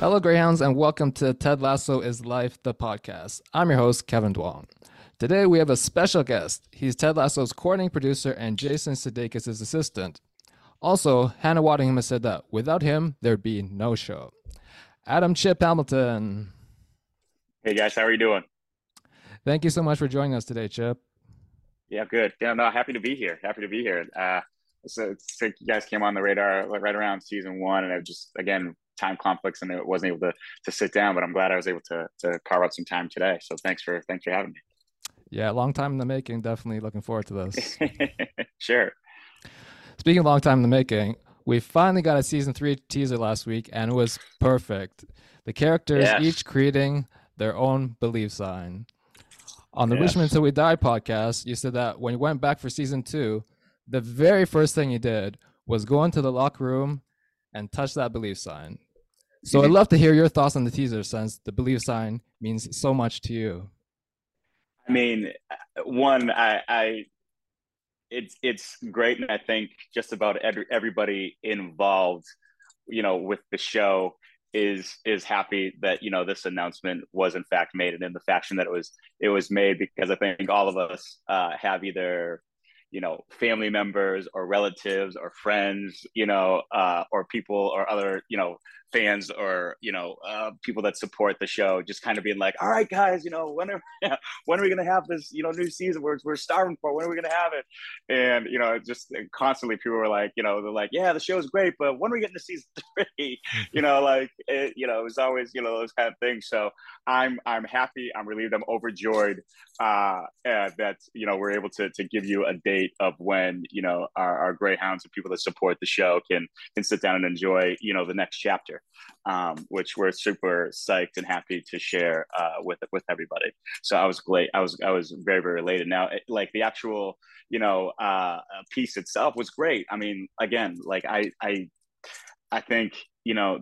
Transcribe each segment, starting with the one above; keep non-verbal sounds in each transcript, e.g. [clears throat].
Hello, Greyhounds, and welcome to Ted Lasso is Life, the podcast. I'm your host, Kevin Dwong. Today, we have a special guest. He's Ted Lasso's coordinating producer and Jason Sudeikis' assistant. Also, Hannah Waddingham has said that without him, there'd be no show. Adam Chip Hamilton. Hey guys, how are you doing? Thank you so much for joining us today, Chip. Yeah, good. Yeah, no, happy to be here. Happy to be here. Uh, so, so you guys came on the radar right around season one, and it just again time conflicts, and it wasn't able to to sit down. But I'm glad I was able to to carve out some time today. So thanks for thanks for having me. Yeah, long time in the making. Definitely looking forward to this. [laughs] sure. Speaking of long time in the making, we finally got a season three teaser last week, and it was perfect. The characters yes. each creating their own believe sign. On the yes. Richmond Till We Die podcast, you said that when you went back for season two, the very first thing you did was go into the locker room and touch that believe sign. So I'd [laughs] love to hear your thoughts on the teaser since the believe sign means so much to you. I mean, one, I, I it's it's great, and I think just about every, everybody involved, you know, with the show is is happy that you know this announcement was in fact made and in the fashion that it was it was made because I think all of us uh, have either you know family members or relatives or friends you know uh, or people or other you know fans or you know uh, people that support the show just kind of being like all right guys you know when are when are we going to have this you know new season we're, we're starving for when are we going to have it and you know just constantly people were like you know they're like yeah the show's great but when are we getting to season three you know like it, you know it was always you know those kind of things so i'm i'm happy i'm relieved i'm overjoyed uh, uh that you know we're able to to give you a date of when you know our, our greyhounds and people that support the show can can sit down and enjoy you know the next chapter um, which we're super psyched and happy to share uh, with with everybody. So I was great. I was I was very very elated. Now, it, like the actual you know uh, piece itself was great. I mean, again, like I I I think you know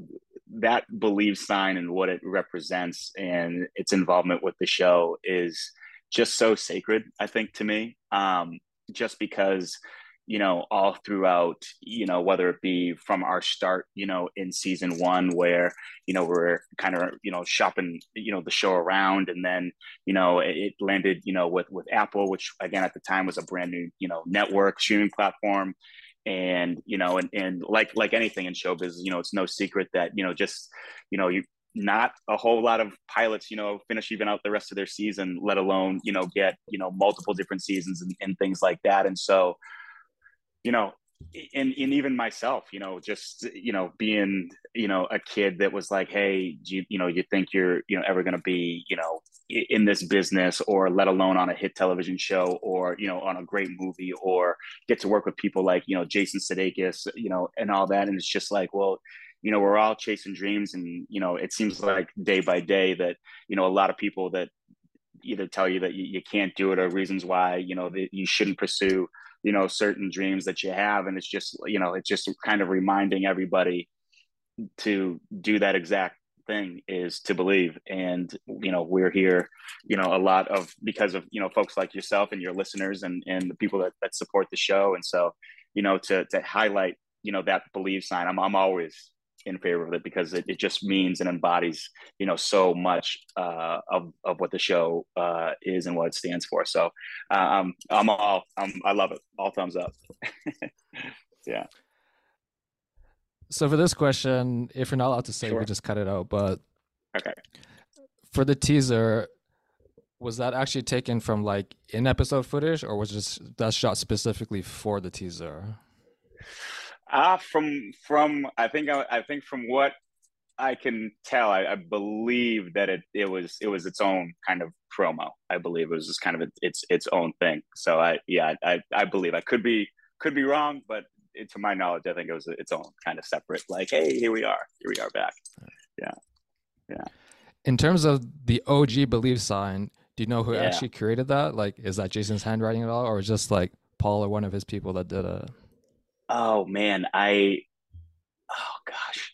that believe sign and what it represents and its involvement with the show is just so sacred. I think to me, um, just because you know, all throughout, you know, whether it be from our start, you know, in season one, where, you know, we're kind of, you know, shopping, you know, the show around. And then, you know, it, landed, you know, with, with Apple, which again, at the time was a brand new, you know, network streaming platform. And, you know, and, and like, like anything in showbiz, you know, it's no secret that, you know, just, you know, you, not a whole lot of pilots, you know, finish even out the rest of their season, let alone, you know, get, you know, multiple different seasons and, and things like that. And so, you know, and, and even myself, you know, just, you know, being, you know, a kid that was like, Hey, you, you know, you think you're, you know, ever going to be, you know, in this business or let alone on a hit television show or, you know, on a great movie or get to work with people like, you know, Jason Sudeikis, you know, and all that. And it's just like, well, you know, we're all chasing dreams and, you know, it seems like day by day that, you know, a lot of people that either tell you that you, you can't do it or reasons why, you know, that you shouldn't pursue you know certain dreams that you have. And it's just you know it's just kind of reminding everybody to do that exact thing is to believe. And you know we're here you know a lot of because of you know folks like yourself and your listeners and and the people that, that support the show. And so you know to to highlight you know that believe sign i'm, I'm always in favor of it because it, it just means and embodies you know so much uh, of of what the show uh, is and what it stands for. So um, I'm all I'm, I love it. All thumbs up. [laughs] yeah. So for this question, if you're not allowed to say, sure. we just cut it out. But okay, for the teaser, was that actually taken from like in episode footage, or was just that shot specifically for the teaser? Ah, from from I think I, I think from what I can tell, I, I, believe that it it was it was its own kind of promo. I believe it was just kind of its its own thing. So I yeah I I believe I could be could be wrong, but it, to my knowledge, I think it was its own kind of separate. Like hey, here we are, here we are back. Yeah, yeah. In terms of the OG believe sign, do you know who yeah. actually created that? Like, is that Jason's handwriting at all, or just like Paul or one of his people that did it? Oh man, I oh gosh.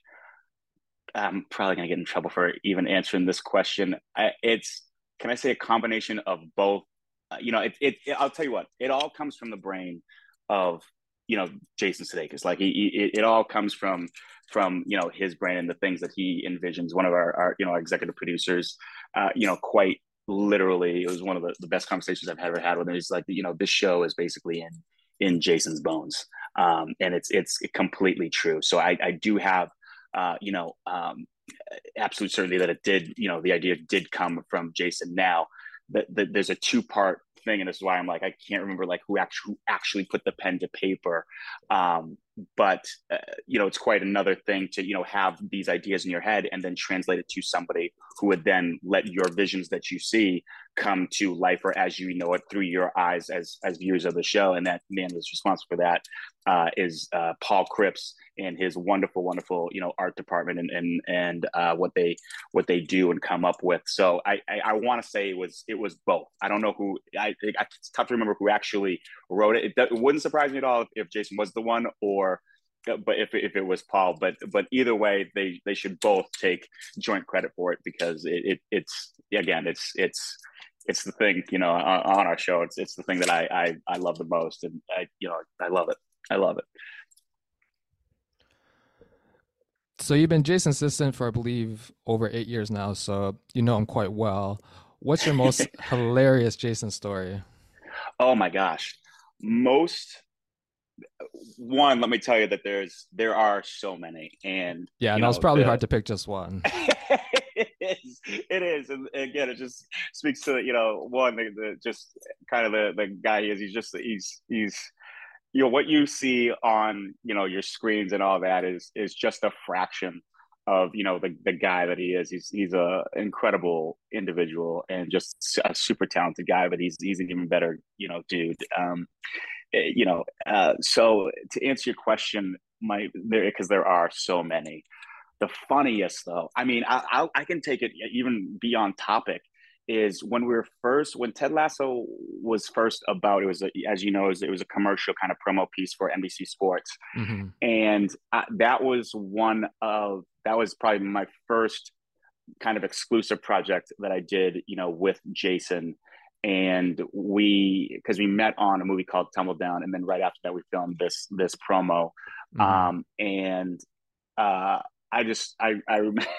I'm probably gonna get in trouble for even answering this question. I, it's can I say a combination of both? Uh, you know, it, it, it, I'll tell you what. It all comes from the brain of you know Jason Sudeikis. Like he, it all comes from from you know his brain and the things that he envisions. One of our, our you know our executive producers, uh, you know, quite literally, it was one of the, the best conversations I've ever had with him. He's like, you know, this show is basically in in Jason's bones, um, and it's it's completely true. So I, I do have, uh, you know, um, absolute certainty that it did. You know, the idea did come from Jason. Now that, that there's a two part thing, and this is why I'm like I can't remember like who actually who actually put the pen to paper. Um, but uh, you know, it's quite another thing to you know have these ideas in your head and then translate it to somebody who would then let your visions that you see come to life or as you know it through your eyes as as viewers of the show. And that man that's responsible for that uh, is uh, Paul Cripps and his wonderful, wonderful, you know, art department and and and uh, what they what they do and come up with. So I I, I want to say it was it was both. I don't know who I it's tough to remember who actually wrote it. It, it wouldn't surprise me at all if, if Jason was the one or Uh, but if, if it was Paul, but but either way, they they should both take joint credit for it because it, it it's again it's it's it's the thing you know on, on, our show it's it's the thing that I, I I love the most and I you know I love it I love it. So you've been Jason's assistant for I believe over eight years now, so you know him quite well. What's your most [laughs] hilarious Jason story? Oh my gosh, most one. Let me tell you that there's there are so many, and yeah, and it's probably the, hard to pick just one. [laughs] it is, it is, and again, it just speaks to you know one the, the just kind of the the guy he is. He's just he's he's you know what you see on you know your screens and all that is is just a fraction of you know the, the guy that he is he's he's a incredible individual and just a super talented guy but he's he's an even better you know dude um you know uh so to answer your question my there because there are so many. The funniest though i mean I, I i can take it even beyond topic is when we were first when Ted Lasso was first about it was a, as you know it was, it was, a commercial kind of promo piece for NBC Sports, mm-hmm. and I, that was one of that was probably my first kind of exclusive project that I did you know with Jason, and we because we met on a movie called Tumbledown, and then right after that we filmed this this promo, mm-hmm. um, and uh, I just I I remember. [laughs]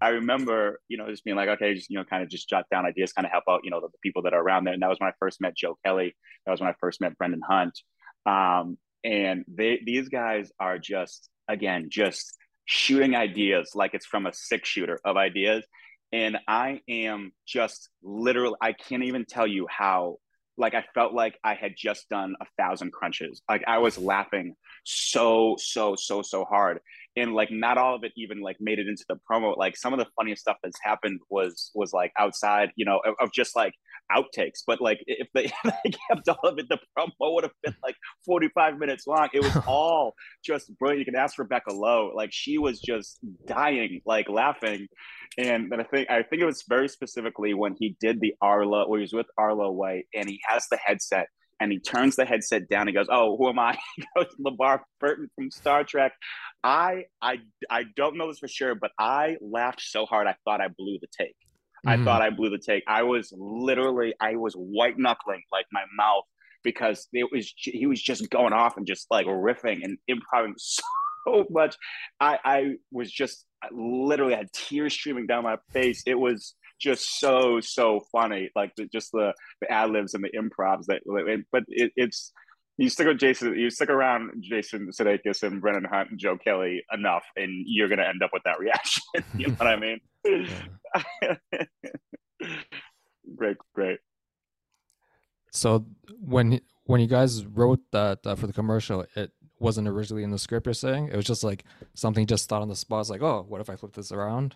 I remember, you know, just being like, okay, just, you know, kind of just jot down ideas, kind of help out, you know, the, the, people that are around there. And that was when I first met Joe Kelly. That was when I first met Brendan Hunt. Um, and they, these guys are just, again, just shooting ideas like it's from a six shooter of ideas. And I am just literally, I can't even tell you how, like, I felt like I had just done a thousand crunches. Like, I was laughing so, so, so, so hard and like not all of it even like made it into the promo like some of the funniest stuff that's happened was was like outside you know of, of just like outtakes but like if they, [laughs] they, kept all of it the promo would have been like 45 minutes long it was [laughs] all just brilliant you can ask rebecca lowe like she was just dying like laughing and then i think i think it was very specifically when he did the arlo where he was with arlo white and he has the headset and he turns the headset down. He goes, "Oh, who am I?" [laughs] He goes, LeVar Burton from Star Trek. I I I don't know this for sure, but I laughed so hard I thought I blew the take. Mm-hmm. I thought I blew the take. I was literally I was white knuckling like my mouth because it was he was just going off and just like riffing and improvising [laughs] so much. I I was just I literally had tears streaming down my face. It was just so so funny, like the, just the the ad libs and the improvs that. But it, it's you stick with Jason, you stick around Jason Sudeikis and Brendan Hunt and Joe Kelly enough, and you're gonna end up with that [laughs] reaction. you know what I mean? [laughs] great, great. So when when you guys wrote that uh, for the commercial, it wasn't originally in the script. You're saying it was just like something just thought on the spot. It's like, oh, what if I flip this around?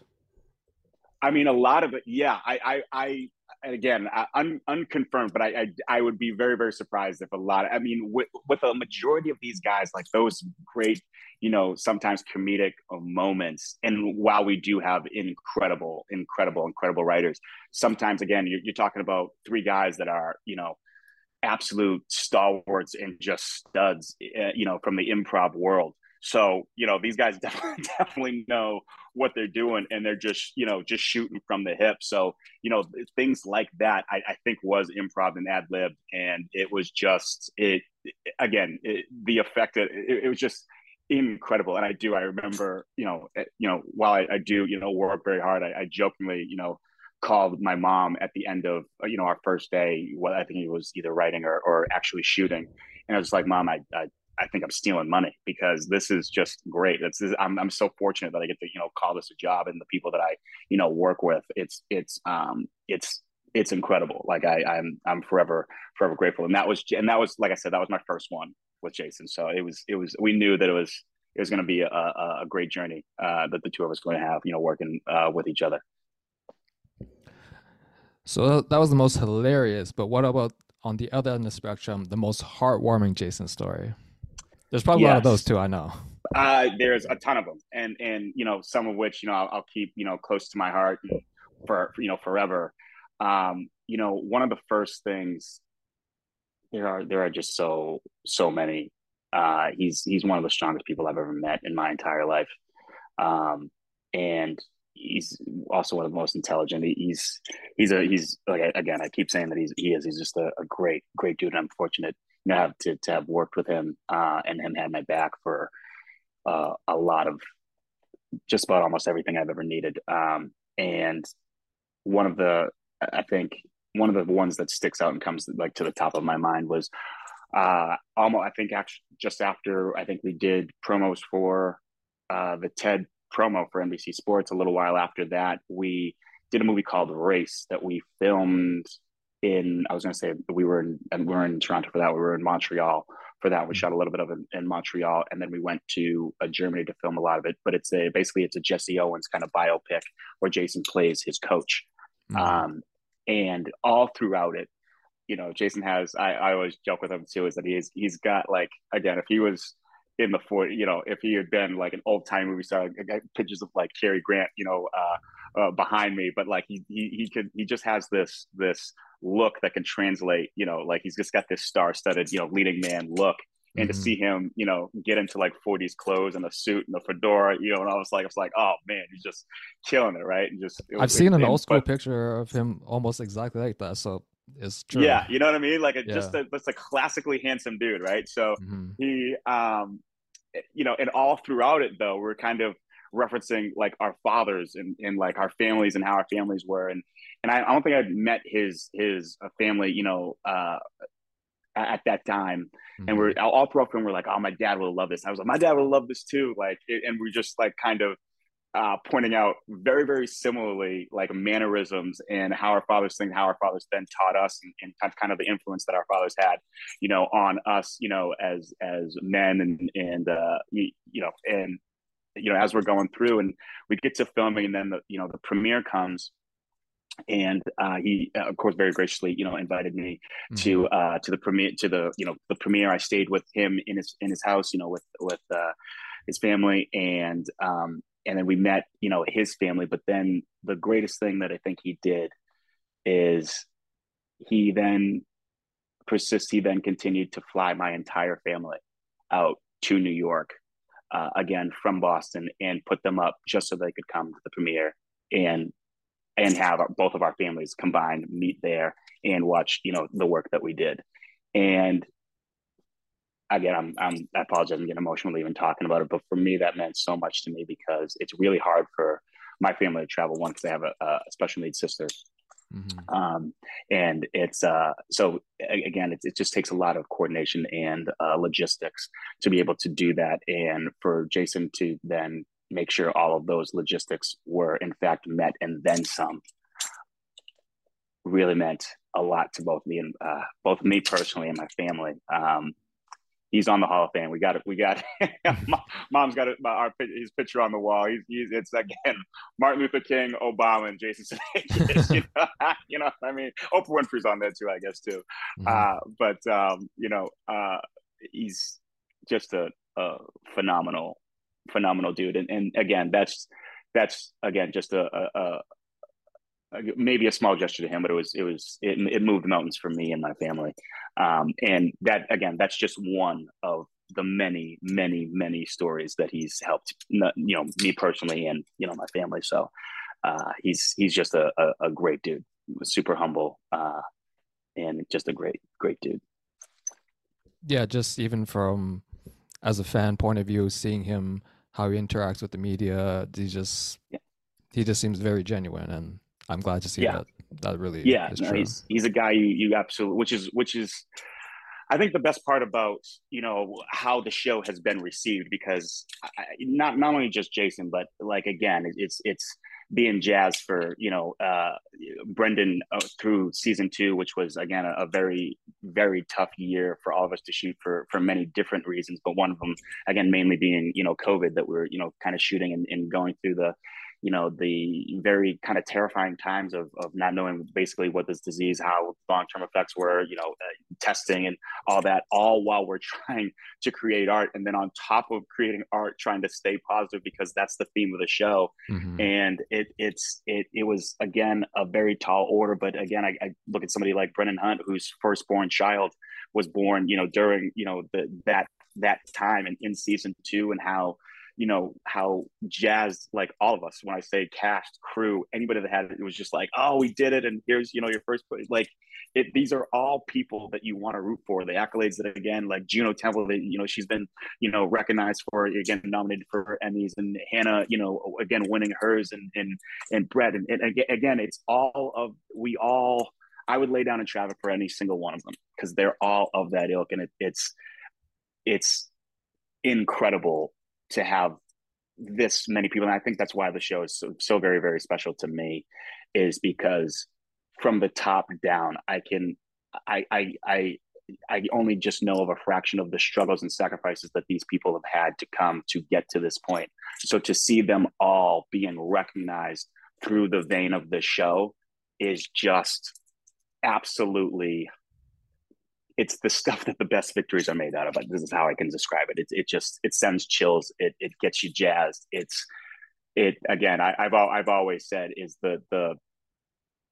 I mean, a lot of it, yeah. I, I, I again, un, unconfirmed, but I, I, I, would be very, very surprised if a lot. Of, I mean, with with a majority of these guys, like those great, you know, sometimes comedic moments, and while we do have incredible, incredible, incredible writers, sometimes again, you're, you're talking about three guys that are, you know, absolute stalwarts and just studs, eh, you know, from the improv world. So, you know, these guys [laughs] definitely, definitely know what they're doing and they're just, you know, just shooting from the hip. So, you know, things like that, I, I think was improv and ad lib. And it was just, it, again, it, the effect, it, it was just, incredible. And I do, I remember, you know, eh, you know, while I, I do, you know, work very hard, I, I, jokingly, you know, called my mom at the end of, you know, our first day. What I think he was either writing or, or actually shooting. And I was like, mom, I, I, I think I'm stealing money because this is just great. I'm, I'm so fortunate that I get to, you know, call this a job and the people that I, you know, work with. It's, it's, um, it's, it's incredible. Like I, I'm, I'm forever, forever grateful. And that was, and that was, like I said, that was my first one with Jason. So it was it was we knew that it was it was going to be a, a, a, great journey uh, that the two of us going to have, you know, working uh, with each other. So that was the most hilarious. But what about on the other end of the spectrum, the most heartwarming Jason story? There's probably yes. a lot of those too. I know. Uh, there's a ton of them, and and you know some of which you know I'll, I'll keep you know close to my heart for you know forever. Um, you know, one of the first things there are there are just so so many. Uh, he's he's one of the strongest people I've ever met in my entire life, um, and he's also one of the most intelligent. He's he's a he's like again I keep saying that he's he is he's just a, a great great dude. And I'm fortunate to have to, to have worked with him uh, and him had my back for uh, a lot of just about almost everything I've ever needed. Um, and one of the I think one of the ones that sticks out and comes like to the top of my mind was uh almost I think actually just after I think we did promos for uh the TED promo for NBC Sports a little while after that we did a movie called Race that we filmed in I was going to say we were in and we were in Toronto for that we were in Montreal for that we mm-hmm. shot a little bit of it in Montreal and then we went to uh, Germany to film a lot of it but it's a basically it's a Jesse Owens kind of biopic where Jason plays his coach mm-hmm. um and all throughout it you know jason has i, I always joke with him too is that he's he's got like again if he was in the four you know if he had been like an old time movie star I got pictures of like Cary Grant you know uh, uh, behind me but like he, he he could he just has this this look that can translate you know like he's just got this star-studded you know leading man look and mm-hmm. to see him, you know, get into like 40s clothes and a suit and a fedora, you know, and I was like, I was like, oh man, he's just killing it, right? And just I've seen an old school but, picture of him almost exactly like that, so it's true. Yeah, you know what I mean? Like a, yeah. just a, just a classically handsome dude, right? So mm-hmm. he, um, you know, and all throughout it though, we're kind of referencing like our fathers and, and like our families and how our families were and and I, I don't think I'd met his his uh, family, you know, uh, at that time. Mm-hmm. And we're mm-hmm. all throughout and we're like, oh, my dad would love this. And I was like, my dad would love this too. Like, and we're just like kind of uh, pointing out very, very similarly, like mannerisms and how our fathers think, how our fathers then taught us, and, and kind of the influence that our fathers had, you know, on us, you know, as as men, and and uh, you, you know, and you know, as we're going through, and we get to filming, and then the you know the premiere comes, and uh, he uh, of course very graciously you know invited me mm-hmm. to uh, to the premiere to the you know the premiere i stayed with him in his in his house you know with with uh, his family and um and then we met you know his family but then the greatest thing that i think he did is he then persists he then continued to fly my entire family out to new york uh, again from boston and put them up just so they could come to the premiere and and have our, both of our families combined meet there and watch you know the work that we did. And again I'm, I'm i apologize i'm getting emotional even talking about it but for me that meant so much to me because it's really hard for my family to travel once they have a, a special needs sister mm-hmm. um, and it's uh, so again it, it, just takes a lot of coordination and uh, logistics to be able to do that and for jason to then make sure all of those logistics were in fact met and then some really meant a lot to both me and uh, both me personally and my family. Um, he's on the Hall of Fame. We got it. We got [laughs] mom's got it, our his picture on the wall. He's, he's it's again Martin Luther King, Obama, and Jason Sudeikis. [laughs] you, know, [laughs] you know, I mean, Oprah Winfrey's on there too, I guess too. Mm-hmm. Uh, but um, you know, uh, he's just a, a phenomenal phenomenal dude. And, and again, that's that's again just a, a, a, maybe a small gesture to him, but it was it was it, it moved mountains for me and my family. Um, and that again, that's just one of the many, many, many stories that he's helped, you know, me personally and you know my family. So uh, he's he's just a, a, a great dude, super humble, uh, and just a great great dude. Yeah, just even from as a fan point of view, seeing him how he interacts with the media, he just yeah. he just seems very genuine, and I'm glad to see yeah. that that really yeah no, he's he's a guy you, you absolutely which is which is I think the best part about you know how the show has been received because I, not not only just Jason but like again it's it's being jazz for you know uh, Brendan uh, through season two, which was again a, a, very very tough year for all of us to shoot for for many different reasons, but one of them again mainly being you know COVID that we're you know kind of shooting and, and going through the you know the very kind of terrifying times of, of not knowing basically what this disease how long-term effects were you know uh, testing and all that all while we're [laughs] trying to create art. And then on top of creating art trying to stay positive because that's the theme of the show. Mm-hmm. and it it's it it was again a very tall order. But again I, I look at somebody like brendan hunt whose firstborn child was born you know during you know the that that time and in season two and how you know how jazz like all of us when i say cast crew anybody that had it it was just like oh we did it and here's you know your first like it, these are all people that you want to root for. The accolades that again like juno temple that you know she's been you know recognized for again nominated for emmys and hannah you know again winning hers and and and brett and, and again it's all of we all i would lay down in traffic for any single one of them because they're all of that ilk and it, it's it's incredible to have this many people and i think that's why the show is so, so very very special to me is because from the top down i can i i i I only just know of a fraction of the struggles and sacrifices that these people have had to come to get to this point. So to see them all being recognized through the vein of the show is just absolutely it's the stuff that the best victories are made out of. This is how I can describe it. It, it just it sends chills. It it gets you jazzed. It's it again. I, have I've always said is the the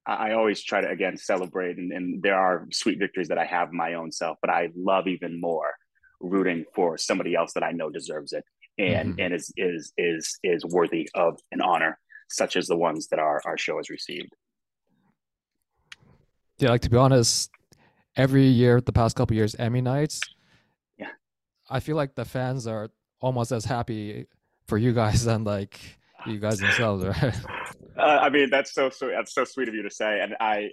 I always try to again celebrate and, and there are sweet victories that I have my own self, but I love even more rooting for somebody else that I know deserves it and mm-hmm. and is is is is worthy of an honor such as the ones that our our show has received. Yeah, like to be honest, every year, the past couple years, Emmy nights. Yeah, I feel like the fans are almost as happy for you guys [laughs] than like you guys themselves, right? [laughs] Uh, I mean, that's so so that's so sweet of you to say, and I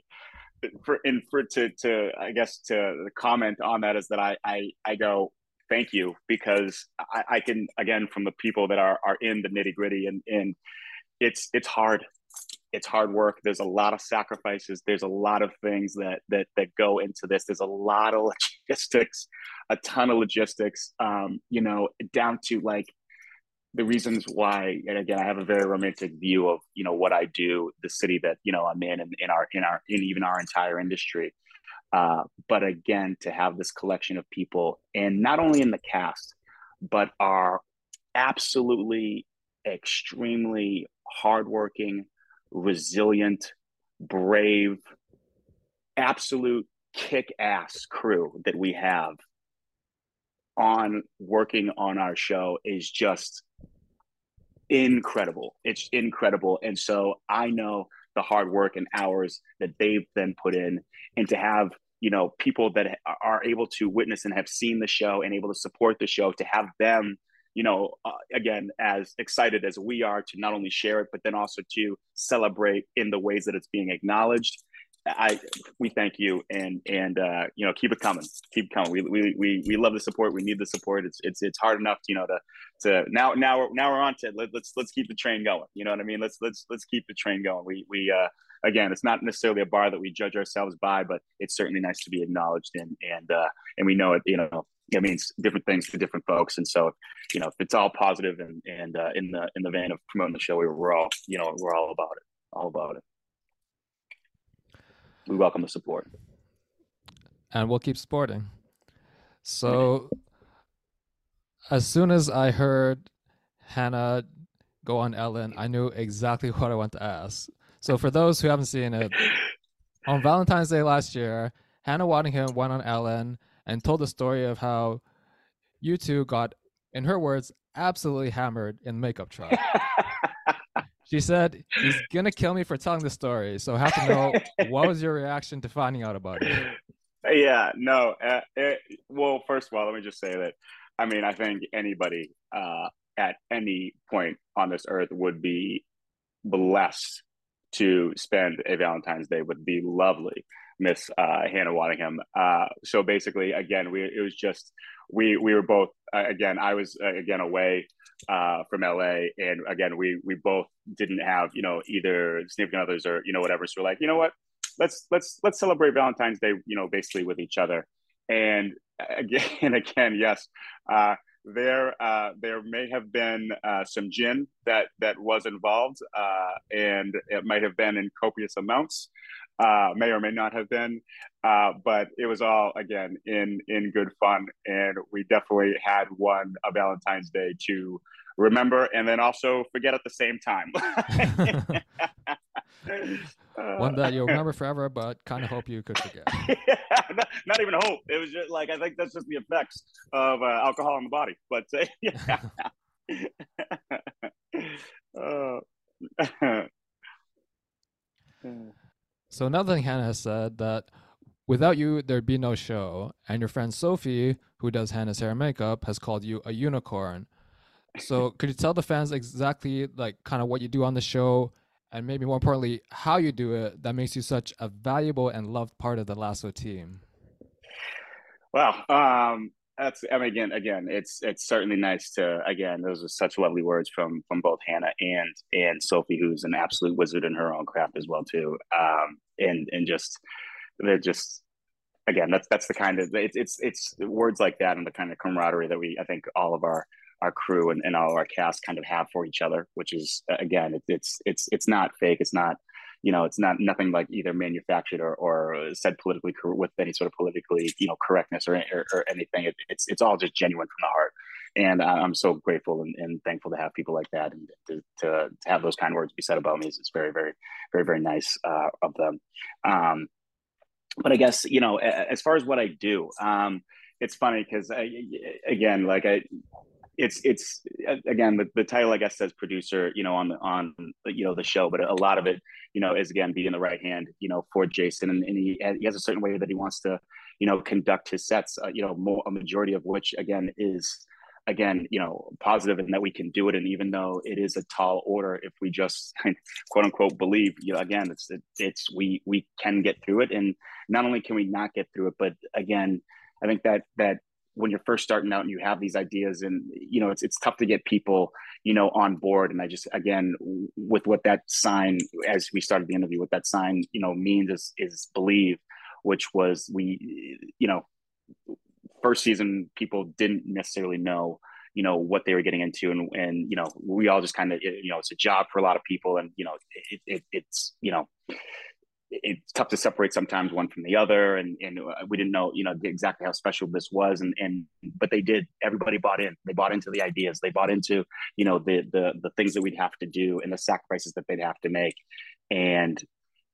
for and for to to I guess to comment on that is that I I I go thank you because I, I can again from the people that are are in the nitty gritty and and it's it's hard it's hard work. There's a lot of sacrifices. There's a lot of things that that that go into this. There's a lot of [laughs] logistics a ton of logistics um you know down to like the reasons why and again i have a very romantic view of you know what i do the city that you know i'm in and in our in our in even our entire industry. Uh but again to have this collection of people and not only in the cast but are absolutely extremely hardworking resilient, brave, absolute kick ass crew that we have on working on our show is just incredible. It's incredible. And so I know the hard work and hours that they've been put in and to have you know people that are able to witness and have seen the show and able to support the show to have them you know, uh, again, as excited as we are to not only share it, but then also to celebrate in the ways that it's being acknowledged. I we thank you and and uh, you know keep it coming, keep coming. We, we we we love the support. We need the support. It's it's it's hard enough, you know, to to now now we're now we're on to let, let's let's keep the train going. You know what I mean? Let's let's let's keep the train going. We we uh, again, it's not necessarily a bar that we judge ourselves by, but it's certainly nice to be acknowledged and and uh, and we know it. You know, it means different things to different folks, and so you know, if it's all positive and and uh, in the in the vein of promoting the show, we, we're all you know we're all about it, all about it. We welcome the support, and we'll keep supporting. So, as soon as I heard Hannah go on Ellen, I knew exactly [laughs] what I want to ask. So for those who haven't seen it, on Valentine's Day last year, Hannah Waddingham went on Ellen and told the story of how you two got, in her words, absolutely hammered in makeup truck. [laughs] she said, "He's gonna kill me for telling the story." So I have to know [laughs] what was your reaction to finding out about it. [laughs] Yeah, no. Uh, it, well, first of all, let me just say that. I mean, I think anybody uh, at any point on this earth would be blessed to spend a Valentine's Day with the lovely Miss uh, Hannah Waddingham. Uh, so basically, again, we it was just we we were both uh, again. I was uh, again away uh, from LA, and again, we we both didn't have you know either significant others or you know whatever. So we're like, you know what, let's let's let's celebrate Valentine's Day, you know, basically with each other. And [laughs] again, and again, yes, uh, there uh, there may have been uh, some gin that that was involved, uh, and it might have been in copious amounts. Uh, may or may not have been, uh, but it was all again in in good fun, and we definitely had one a Valentine's Day to remember and then also forget at the same time. [laughs] [laughs] one that you'll remember forever, but kind of hope you could forget. [laughs] yeah, not, not, even hope. It was just like I think that's just the effects of uh, alcohol in the body. But uh, [laughs] yeah. [laughs] so another thing Hannah has said that without you there'd be no show, and your friend Sophie, who does Hannah's hair and makeup, has called you a unicorn. So could you tell the fans exactly like kind of what you do on the show and maybe more importantly, how you do it that makes you such a valuable and loved part of the Lasso team? Well, um, that's I mean again again it's it's certainly nice to again those are such lovely words from from both Hannah and and Sophie who's an absolute wizard in her own craft as well too um and and just they're just again that's that's the kind of it's it's it's words like that and the kind of camaraderie that we I think all of our our crew and, and all our cast kind of have for each other, which is again, it, it's it's it's not fake. It's not, you know, it's not nothing like either manufactured or, or said politically with any sort of politically, you know, correctness or or, or anything. It, it's it's all just genuine from the heart. And I'm so grateful and, and thankful to have people like that and to, to, to, have those kind words be said about me. It's very, very, very, very nice uh, of them. Um, but I guess, you know, as far as what I do, um, it's funny because again, like I, it's it's again the, the title I guess says producer you know on the on you know the show but a lot of it you know is again being the right hand you know for Jason. And, and he, he has a certain way that he wants to you know conduct his sets uh, you know more a majority of which again is again you know positive and that we can do it. And even though it is a tall order if we just quote unquote believe you know again it's it's we we can get through it. And not only can we not get through it but again I think that that when you're first starting out and you have these ideas and you know it's it's tough to get people you know on board. And i just again with what that sign as we started the interview what that sign you know means is is believe which was we you know first season people didn't necessarily know you know what they were getting into. And and you know we all just kind of you know it's a job for a lot of people. And you know it, it, it's you know it's tough to separate sometimes one from the other. And and we didn't know you know exactly how special this was. And and but they did everybody bought in. They bought into the ideas. They bought into you know the the the things that we'd have to do and the sacrifices that they'd have to make. And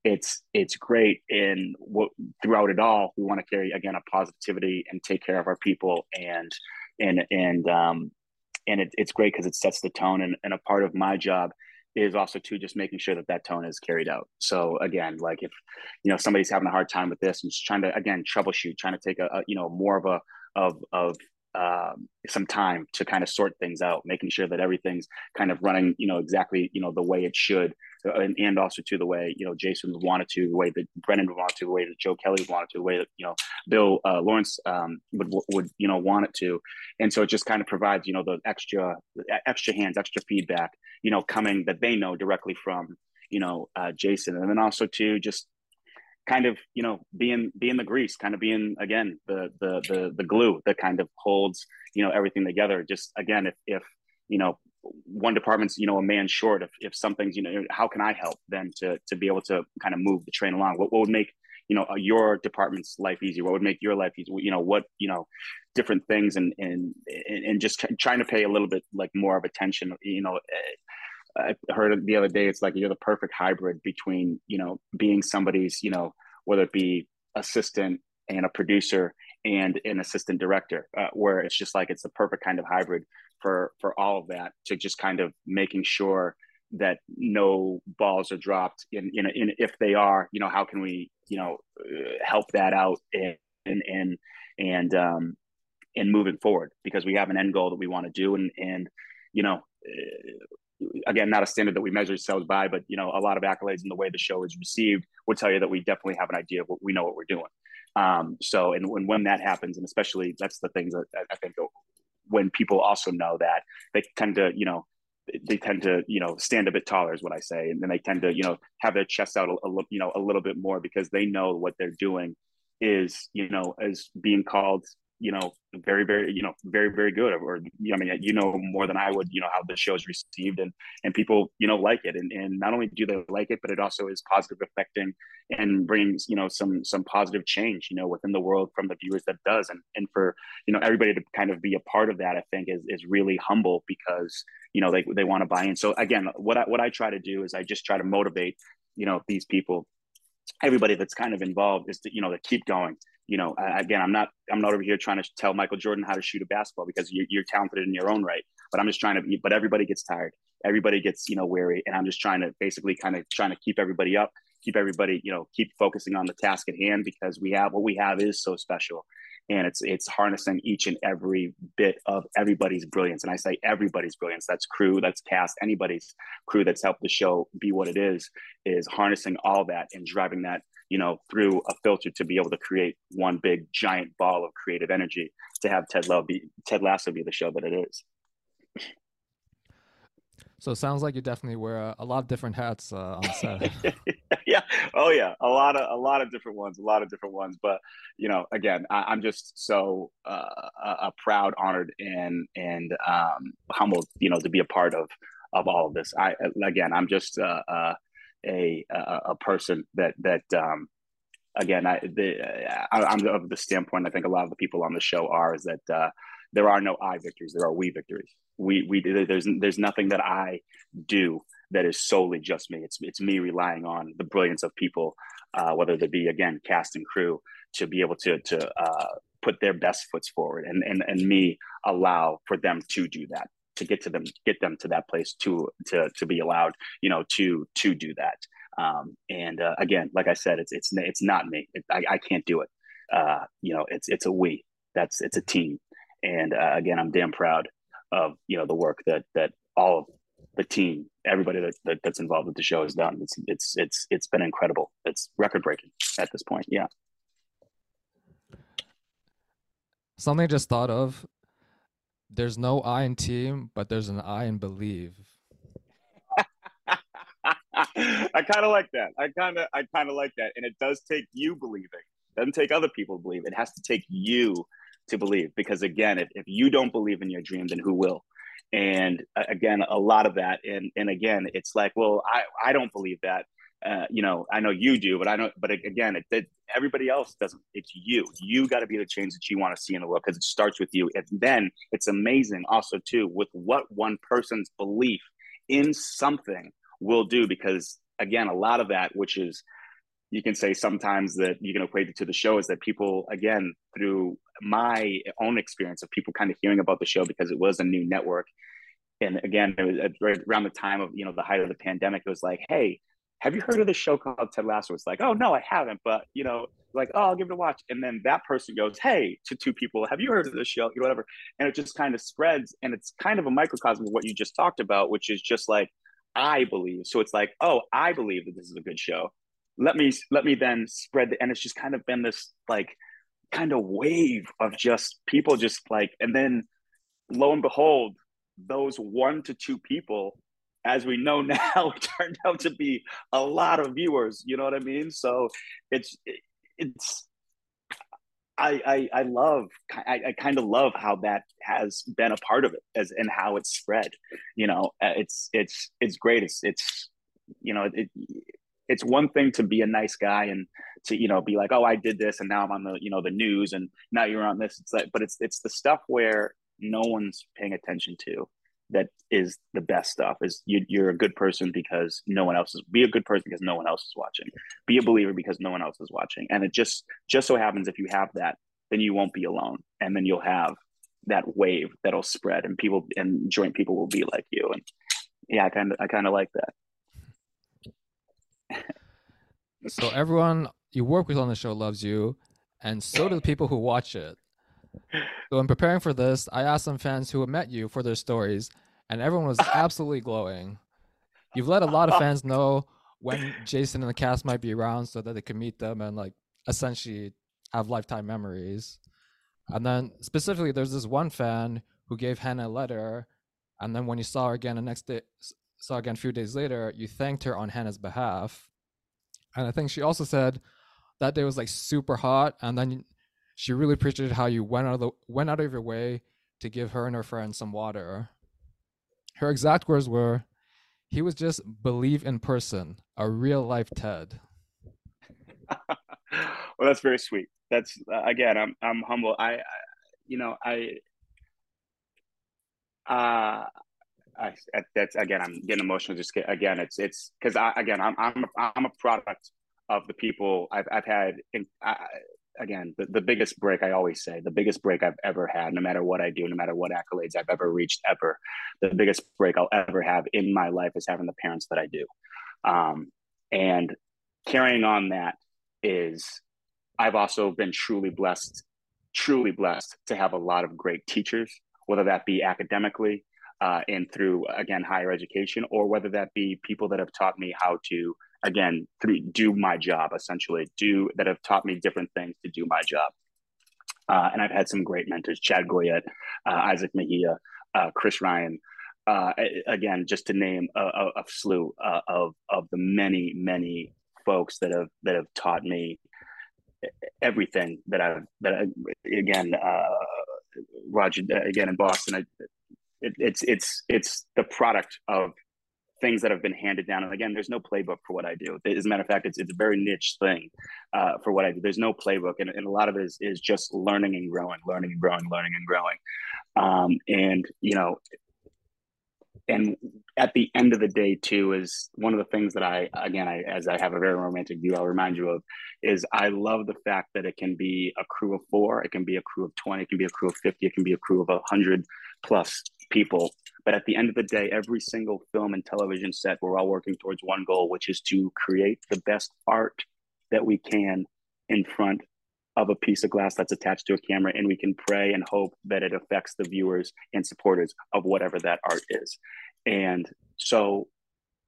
it's it's great. And what throughout it all we want to carry again a positivity and take care of our people. And and and um and it, it's great because it sets the tone. And, and a part of my job is also too just making sure that that tone is carried out. So again, like if you know somebody's having a hard time with this and just trying to again troubleshoot, trying to take a, a you know more of a of of um, some time to kind of sort things out, making sure that everything's kind of running, you know, exactly, you know, the way it should, and, and also to the way, you know, Jason wanted to, the way that Brendan wanted to, the way that Joe Kelly wanted to, the way that, you know, Bill uh, Lawrence um, would, would, you know, want it to. And so it just kind of provides, you know, the extra, extra hands, extra feedback, you know, coming that they know directly from, you know, uh, Jason. And then also to just kind of you know being being the grease kind of being again the the the, the glue that kind of holds you know everything together just again if if you know one department's you know a man short if, if something's you know how can i help them to to be able to kind of move the train along? What, what would make you know your department's life easier? What would make your life easier? You know what you know different things and and and just trying to pay a little bit like more of attention you know I heard the other day, it's like you're the perfect hybrid between, you know, being somebody's, you know, whether it be assistant and a producer and an assistant director, uh, where it's just like it's the perfect kind of hybrid for for all of that to just kind of making sure that no balls are dropped in, in, in if they are you know how can we you know uh, help that out and and and and um and moving forward because we have an end goal that we want to do. And and you know uh, again not a standard that we measure ourselves by but you know a lot of accolades in the way the show is received will tell you that we definitely have an idea of what we know what we're doing. Um so and when when that happens and especially that's the things that i think when people also know that they tend to you know they tend to you know stand a bit taller is what i say. And then they tend to you know have their chest out a, a you know a little bit more because they know what they're doing is you know as being called you know very very you know very very good or i mean you know more than i would you know how the show is received and and people you know like it and, and not only do they like it but it also is positive affecting and brings you know some some positive change you know within the world from the viewers that does and and for you know everybody to kind of be a part of that i think is is really humble because you know they, they want to buy in so again what i what i try to do is i just try to motivate you know these people everybody that's kind of involved is to you know to keep going you know again i'm not i'm not over here trying to tell michael jordan how to shoot a basketball because you're, you're talented in your own right but i'm just trying to but everybody gets tired. Everybody gets you know weary and i'm just trying to basically kind of trying to keep everybody up keep everybody you know keep focusing on the task at hand because we have what we have is so special. And it's it's harnessing each and every bit of everybody's brilliance. And i say everybody's brilliance. That's crew that's cast anybody's crew that's helped the show be what it is is harnessing all that and driving that you know through a filter to be able to create one big giant ball of creative energy to have ted love be ted lasso be the show that it is so it sounds like you definitely wear a, lot of different hats uh, on set. [laughs] yeah. Oh yeah. A lot of a lot of different ones. A lot of different ones. But you know, again, I, am just so uh, a, proud, honored, and and um, humbled. You know, to be a part of of all of this. I again, I'm just uh, uh, a a person that that um, again, I, the, I am of the standpoint. I think a lot of the people on the show are is that uh, there are no I victories. There are we victories we we there's there's nothing that I do that is solely just me. It's it's me relying on the brilliance of people, uh, whether they be again cast and crew, to be able to to uh, put their best foots forward, and and and me allow for them to do that, to get to them, get them to that place to to to be allowed, you know, to to do that. Um, and uh, again, like I said, it's it's it's not me. It, I, I can't do it. Uh, you know, it's it's a we. That's it's a team. And uh, again, I'm damn proud of you know the work that that all of the team, everybody that, that, that's involved with the show has done. It's it's it's it's been incredible. It's record breaking at this point. Yeah. Something I just thought of. There's no I in team, but there's an I in believe. [laughs] I kind of like that. I kind of I kind of like that, and it does take you believing. It doesn't take other people to believe. It has to take you to believe because again if, if you don't believe in your dream then who will and uh, again a lot of that and and again it's like well i i don't believe that uh, you know i know you do but i don't but again it, it everybody else doesn't it's you. You got to be the change that you want to see in the world because it starts with you. And then it's amazing also too with what one person's belief in something will do because again a lot of that which is you can say sometimes that you can equate it to the show is that people again through my own experience of people kind of hearing about the show because it was a new network. And again it was right around the time of you know the height of the pandemic it was like hey have you heard of this show called ted lasso? It's like oh no i haven't but you know like oh i'll give it a watch. And then that person goes hey to two people have you heard of this show? You know, whatever. And it just kind of spreads and it's kind of a microcosm of what you just talked about which is just like i believe. So it's like oh i believe that this is a good show. Let me let me then spread the and it's just kind of been this like kind of wave of just people just like and then lo and behold those one to two people as we know [laughs] now turned out to be a lot of viewers you know what i mean? So it's it's I, I, I love I, I kind of love how that has been a part of it as and how it's spread you know? Uh, it's it's it's great. It's it's you know it, it's one thing to be a nice guy and to you know be like oh i did this and now i'm on the you know the news and now you're on this. It's like but it's it's the stuff where no one's paying attention to that is the best stuff is you, you're a good person because no one else is be a good person because no one else is watching be a believer because no one else is watching and it just just so happens if you have that then you won't be alone. And then you'll have that wave that'll spread and people and joint people will be like you. And yeah, I kind of, I kind of like that. so everyone you work with on the show loves you and so do the people who watch it. So in preparing for this, I asked some fans who had met you for their stories, and everyone was [laughs] absolutely glowing. You've let a lot of fans know when Jason and the cast might be around so that they can meet them and like essentially have lifetime memories. And then specifically, there's this one fan who gave Hannah a letter, and then when you saw her again the next day, saw again a few days later, you thanked her on Hannah's behalf. And I think she also said that day was like super hot, and then she really appreciated how you went out of the went out of your way to give her and her friends some water. Her exact words were, "He was just believe in person, a real life Ted." [laughs] well, that's very sweet. That's uh, again, I'm I'm humble. I, I you know, I uh I, that's again, I'm getting emotional. Just get, again, it's it's because I again, I'm I'm a, I'm a product of the people I've I've had. In, again, the, the biggest break I always say, the biggest break I've ever had, no matter what I do, no matter what accolades I've ever reached, ever, the biggest break I'll ever have in my life is having the parents that I do. Um, and carrying on that is, I've also been truly blessed, truly blessed to have a lot of great teachers, whether that be academically uh, and through, again, higher education, or whether that be people that have taught me how to again through do my job essentially. Do that have taught me different things to do my job. Uh, and i've had some great mentors chad goyette uh, isaac mejia uh, chris ryan uh, again just to name a, a, a slew uh, of of the many many folks that have that have taught me everything that i've that I, again uh, roger again in boston I, it, it's it's it's the product of things that have been handed down. And again, there's no playbook for what I do. As a matter of fact, it's, it's a very niche thing uh, for what I do. There's no playbook. And, and a lot of it is, is just learning and growing, learning and growing, learning and growing. Um, and, you know, and at the end of the day too is one of the things that i again I, as i have a very romantic view i'll remind you of is i love the fact that it can be a crew of four it can be a crew of 20 it can be a crew of 50 it can be a crew of 100 plus people but at the end of the day, every single film and television set, we're all working towards one goal, which is to create the best art that we can in front of a piece of glass that's attached to a camera. And we can pray and hope that it affects the viewers and supporters of whatever that art is. And so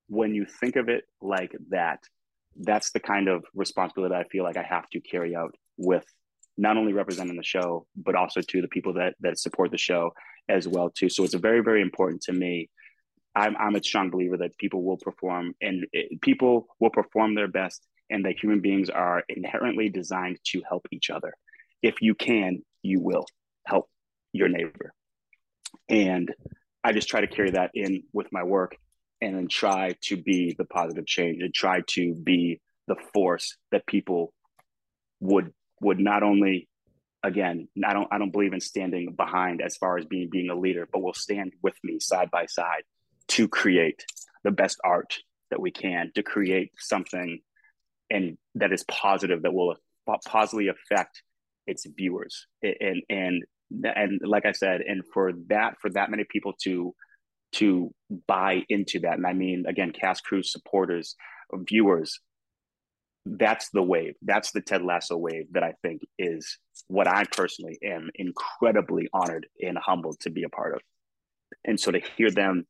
when you think of it like that, that's the kind of responsibility that I feel like I have to carry out with not only representing the show, but also to the people that that support the show as well too. So it's very very important to me. I'm I'm a strong believer that people will perform and it, people will perform their best, and that human beings are inherently designed to help each other. If you can, you will help your neighbor, and I just try to carry that in with my work, and then try to be the positive change and try to be the force that people would would not only again i don't i don't believe in standing behind as far as being being a leader but will stand with me side by side to create the best art that we can to create something and that is positive that will positively affect its viewers. And and and like i said and for that for that many people to to buy into that and i mean again cast crew supporters viewers that's the wave. That's the Ted Lasso wave that I think is what I personally am incredibly honored and humbled to be a part of. And so to hear them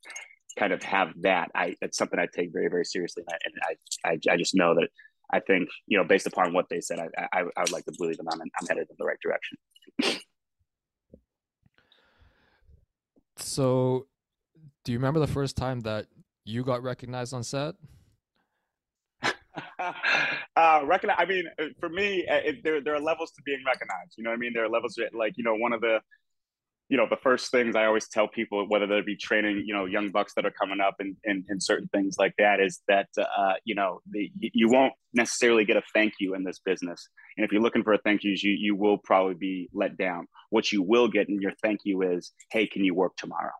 kind of have that, I it's something I take very very seriously, and I I, I just know that I think you know based upon what they said, I I, I would like to believe that I'm I'm headed in the right direction. So, do you remember the first time that you got recognized on set? [laughs] uh, recognize. I mean, uh, for me, uh, it, there there are levels to being recognized. You know what I mean? There are levels to, like you know one of the you know the first things I always tell people, whether they be training you know young bucks that are coming up and and, and certain things like that, is that uh, you know the, you won't necessarily get a thank you in this business. And if you're looking for a thank you, you you will probably be let down. What you will get in your thank you is, hey, can you work tomorrow?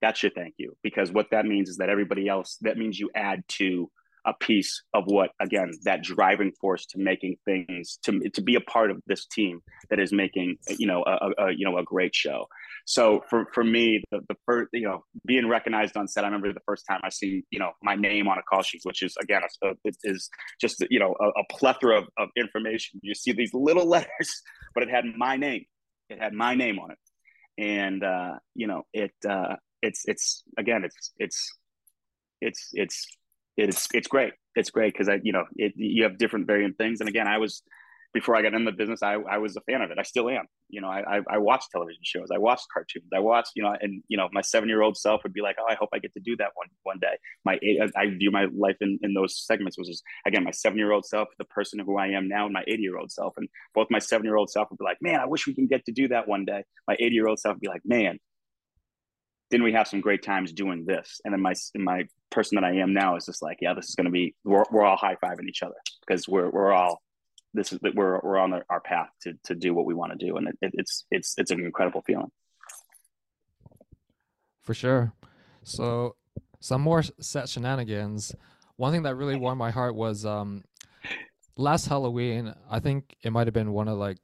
That's your thank you because what that means is that everybody else that means you add to a piece of what again that driving force to making things to to be a part of this team that is making you know a, a you know a great show. So for for me the, the first you know being recognized on set i remember the first time i seen you know my name on a call sheet which is again a, it is just you know a, a plethora of, of information. You see these little [laughs] letters but it had my name. It had my name on it. And uh you know it uh it's it's again it's it's it's it's it's it's great. It's great because I you know it, you have different variant things. And again, I was before I got in the business, I, I was a fan of it. I still am. You know, I, I, I watch television shows. I watch cartoons. I watch, you know, and you know, my seven year old self would be like, oh, I hope I get to do that one one day. My eight, I view my life in, in those segments, which is again my seven year old self, the person who I am now, and my eighty year old self. And both my seven year old self would be like, man, I wish we can get to do that one day. My eighty year old self would be like, man, didn't we have some great times doing this? And then my my person that I am now is just like, yeah, this is going to be we're, we're all high fiving each other because we're we're all this is that we're we're on our path to to do what we want to do, and it, it's it's it's an incredible feeling. For sure. So some more set shenanigans. One thing that really warmed my heart was um last Halloween. I think it might have been one of like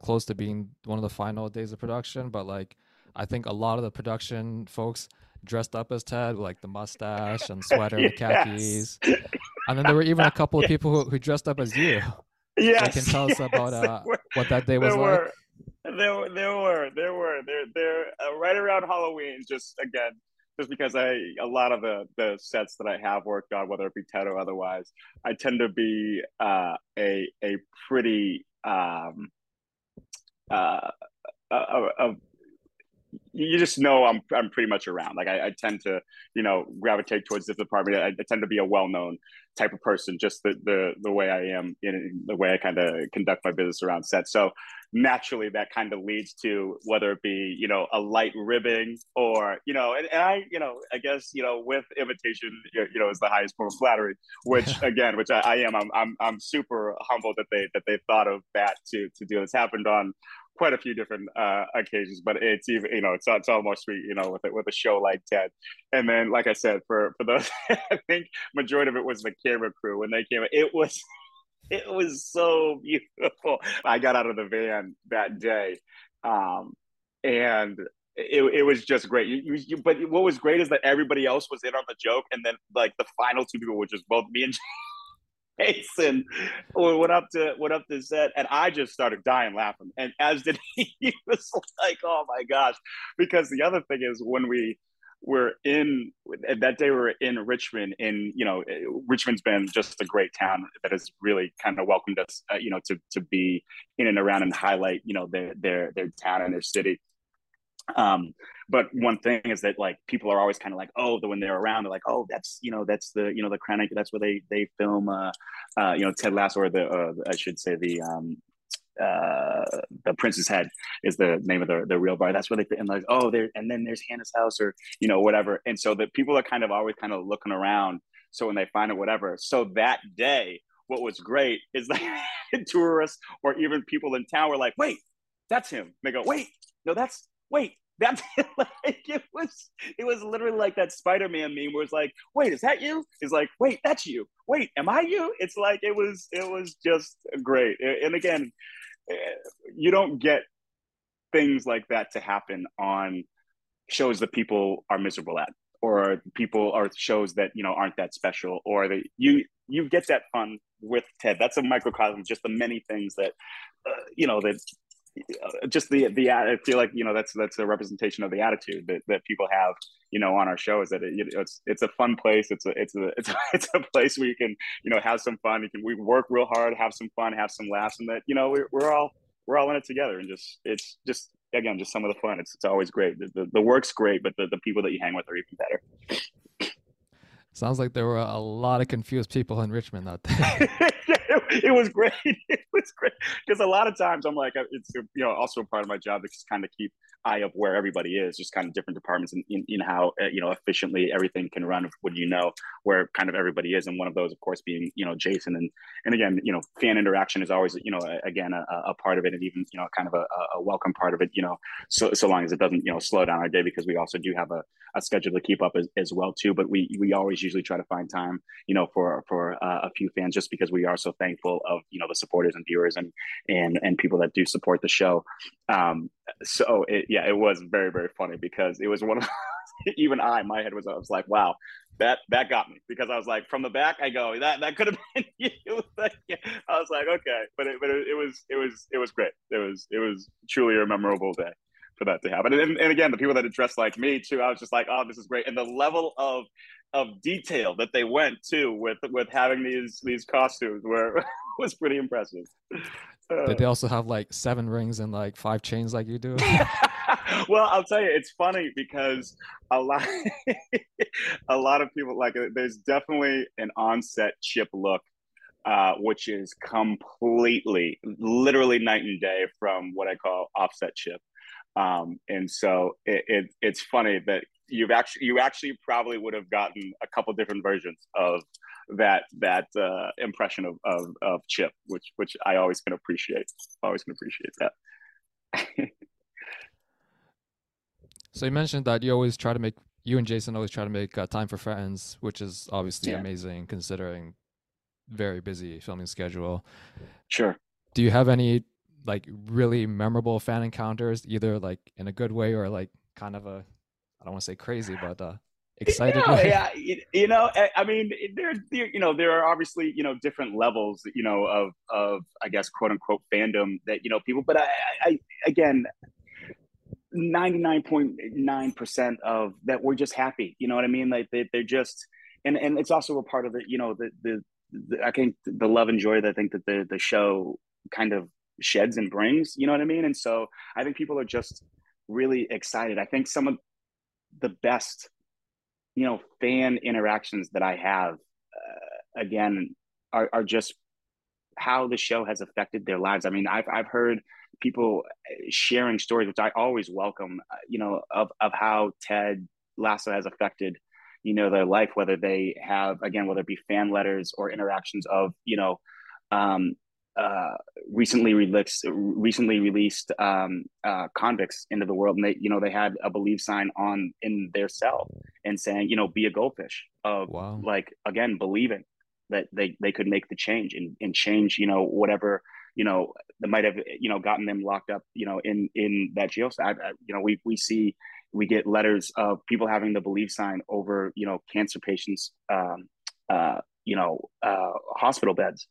close to being one of the final days of production, but like I think a lot of the production folks dressed up as Ted, with, like the mustache and [laughs] sweater, yes. the khakis, and then there were even a couple of people who, who dressed up as you. Yes, so can tell yes, us about uh, [laughs] what that day was there like. Were. There, there were, there were, there, there. Uh, right around Halloween, just again, just because I a lot of the the sets that I have worked on, whether it be Ted or otherwise, I tend to be uh, a a pretty um, uh, a, a, you just know I'm I'm pretty much around. Like I, I tend to, you know, gravitate towards this department. I, I tend to be a well known type of person, just the the the way I am in the way I kind of conduct my business around set. So naturally, that kind of leads to whether it be you know a light ribbing or you know, and, and I you know I guess you know with invitation you know is the highest form of flattery, which [laughs] again, which I, I am. I'm, I'm I'm super humbled that they that they thought of that to to do. This happened on quite a few different uh, occasions, but it's even you know it's it's almost sweet you know with it with a show like Ted. And then like I said, for for those [laughs] I think majority of it was the camera crew when they came. It was [laughs] it was so beautiful. I got out of the van that day, um, and it, it was just great. You, you, but what was great is that everybody else was in on the joke, and then like the final two people were just both me and [laughs] Jason went up to went up to set, and I just started dying laughing, and as did [laughs] he. he was like, "Oh my gosh!" Because the other thing is when we were in that day we were in Richmond, In you know Richmond's been just a great town that has really kind of welcomed us, uh, you know, to to be in and around and highlight you know their their their town and their city. Um, but one thing is that like people are always kind of like, oh, the when they're around, they're like, oh, that's you know, that's the you know the Krennic, that's where they they film, uh, uh, you know, Ted Lasso, or the uh, I should say the um, uh, the Prince's Head is the name of the, the real bar. That's where they and like, oh, there, and then there's Hannah's house, or you know, whatever. And so the people are kind of always kind of looking around. So when they find it, whatever. So that day, what was great is [laughs] that tourists or even people in town were like, wait, that's him. They go, wait, no, that's wait, that's [laughs] like it was it was literally like that Spider-Man meme where it's like, wait, is that you? It's like, wait, that's you. Wait, am I you? It's like it was it was just great. And again, eh, you don't get things like that to happen on shows that people are miserable at or people are shows that you know aren't that special or that you you get that fun with ted that's a microcosm just the many things that uh, you know that just the the I feel like you know that's that's a representation of the attitude that, that people have you know on our show is that it, it's it's a fun place. It's a it's a it's a, [laughs] it's a place where you can you know have some fun. You can we work real hard have some fun have some laughs and that you know we're, we're all we're all in it together. And just it's just again just some of the fun. It's, it's always great. The, the, the work's great but the, the people that you hang with are even better Sounds like there were a lot of confused people in Richmond that day. [laughs] it was great. [laughs] It was great because a lot of times I'm like, uh, it's you know also part of my job to just kind of keep eye of where everybody is, just kind of different departments and in, in, how uh, you know efficiently everything can run when you know where kind of everybody is, and one of those, of course, being you know Jason, and and again, you know, fan interaction is always you know again a, a part of it, and even you know kind of a, a, welcome part of it, you know, so so long as it doesn't you know slow down our day because we also do have a, a schedule to keep up as, as well too, but we we always usually try to find time you know for for uh, a few fans just because we are so thankful of you know the supporters and viewers and and and people that do support the show. Um, so it, yeah, it was very very funny because it was one of [laughs] even I my head was I was like wow that that got me because I was like from the back I go that that could have [laughs] been you. [laughs] I was like okay, but it, but it, it was it was it was great. It was it was truly a memorable day for that to happen. And, and again, the people that are dressed like me too, I was just like, oh, this is great. And the level of of detail that they went to with with having these these costumes were was pretty impressive. Did they also have like seven rings and like five chains like you do? [laughs] [laughs] well, I'll tell you, it's funny because a lot, [laughs] a lot of people like. There's definitely an on-set chip look, uh, which is completely, literally night and day from what I call offset chip. Um, and so it, it, it's funny that you've actually you actually probably would have gotten a couple different versions of that that uh, impression of, of of Chip, which which I always can appreciate. Always can appreciate that. [laughs] so you mentioned that you always try to make you and Jason always try to make uh, time for friends, which is obviously yeah. amazing considering very busy filming schedule. Sure. Do you have any like really memorable fan encounters, either like in a good way or like kind of a I don't want to say crazy, but uh, [laughs] excited. You know, yeah, you know, I mean, there, there, you know, there are obviously you know different levels, you know, of of I guess quote unquote fandom that you know people, but I, I again. 99.9% of that we're just happy you know what i mean like they, they're just and and it's also a part of the you know the, the the i think the love and joy that i think that the the show kind of sheds and brings you know what i mean and so i think people are just really excited i think some of the best you know fan interactions that i have uh, again are, are just how the show has affected their lives. I mean i've, I've heard people sharing stories which i always welcome uh, you know of, of how ted lasso has affected you know their life whether they have again whether it be fan letters or interactions of you know um, uh, recently released recently released um, uh, convicts into the world, and they you know they had a believe sign on in their cell and saying you know be a goldfish of wow. like again believing that they they could make the change and, and change you know whatever you know that might have you know gotten them locked up you know in in that jail I, I, you know we we see we get letters of people having the believe sign over you know cancer patients um, uh, you know uh, hospital beds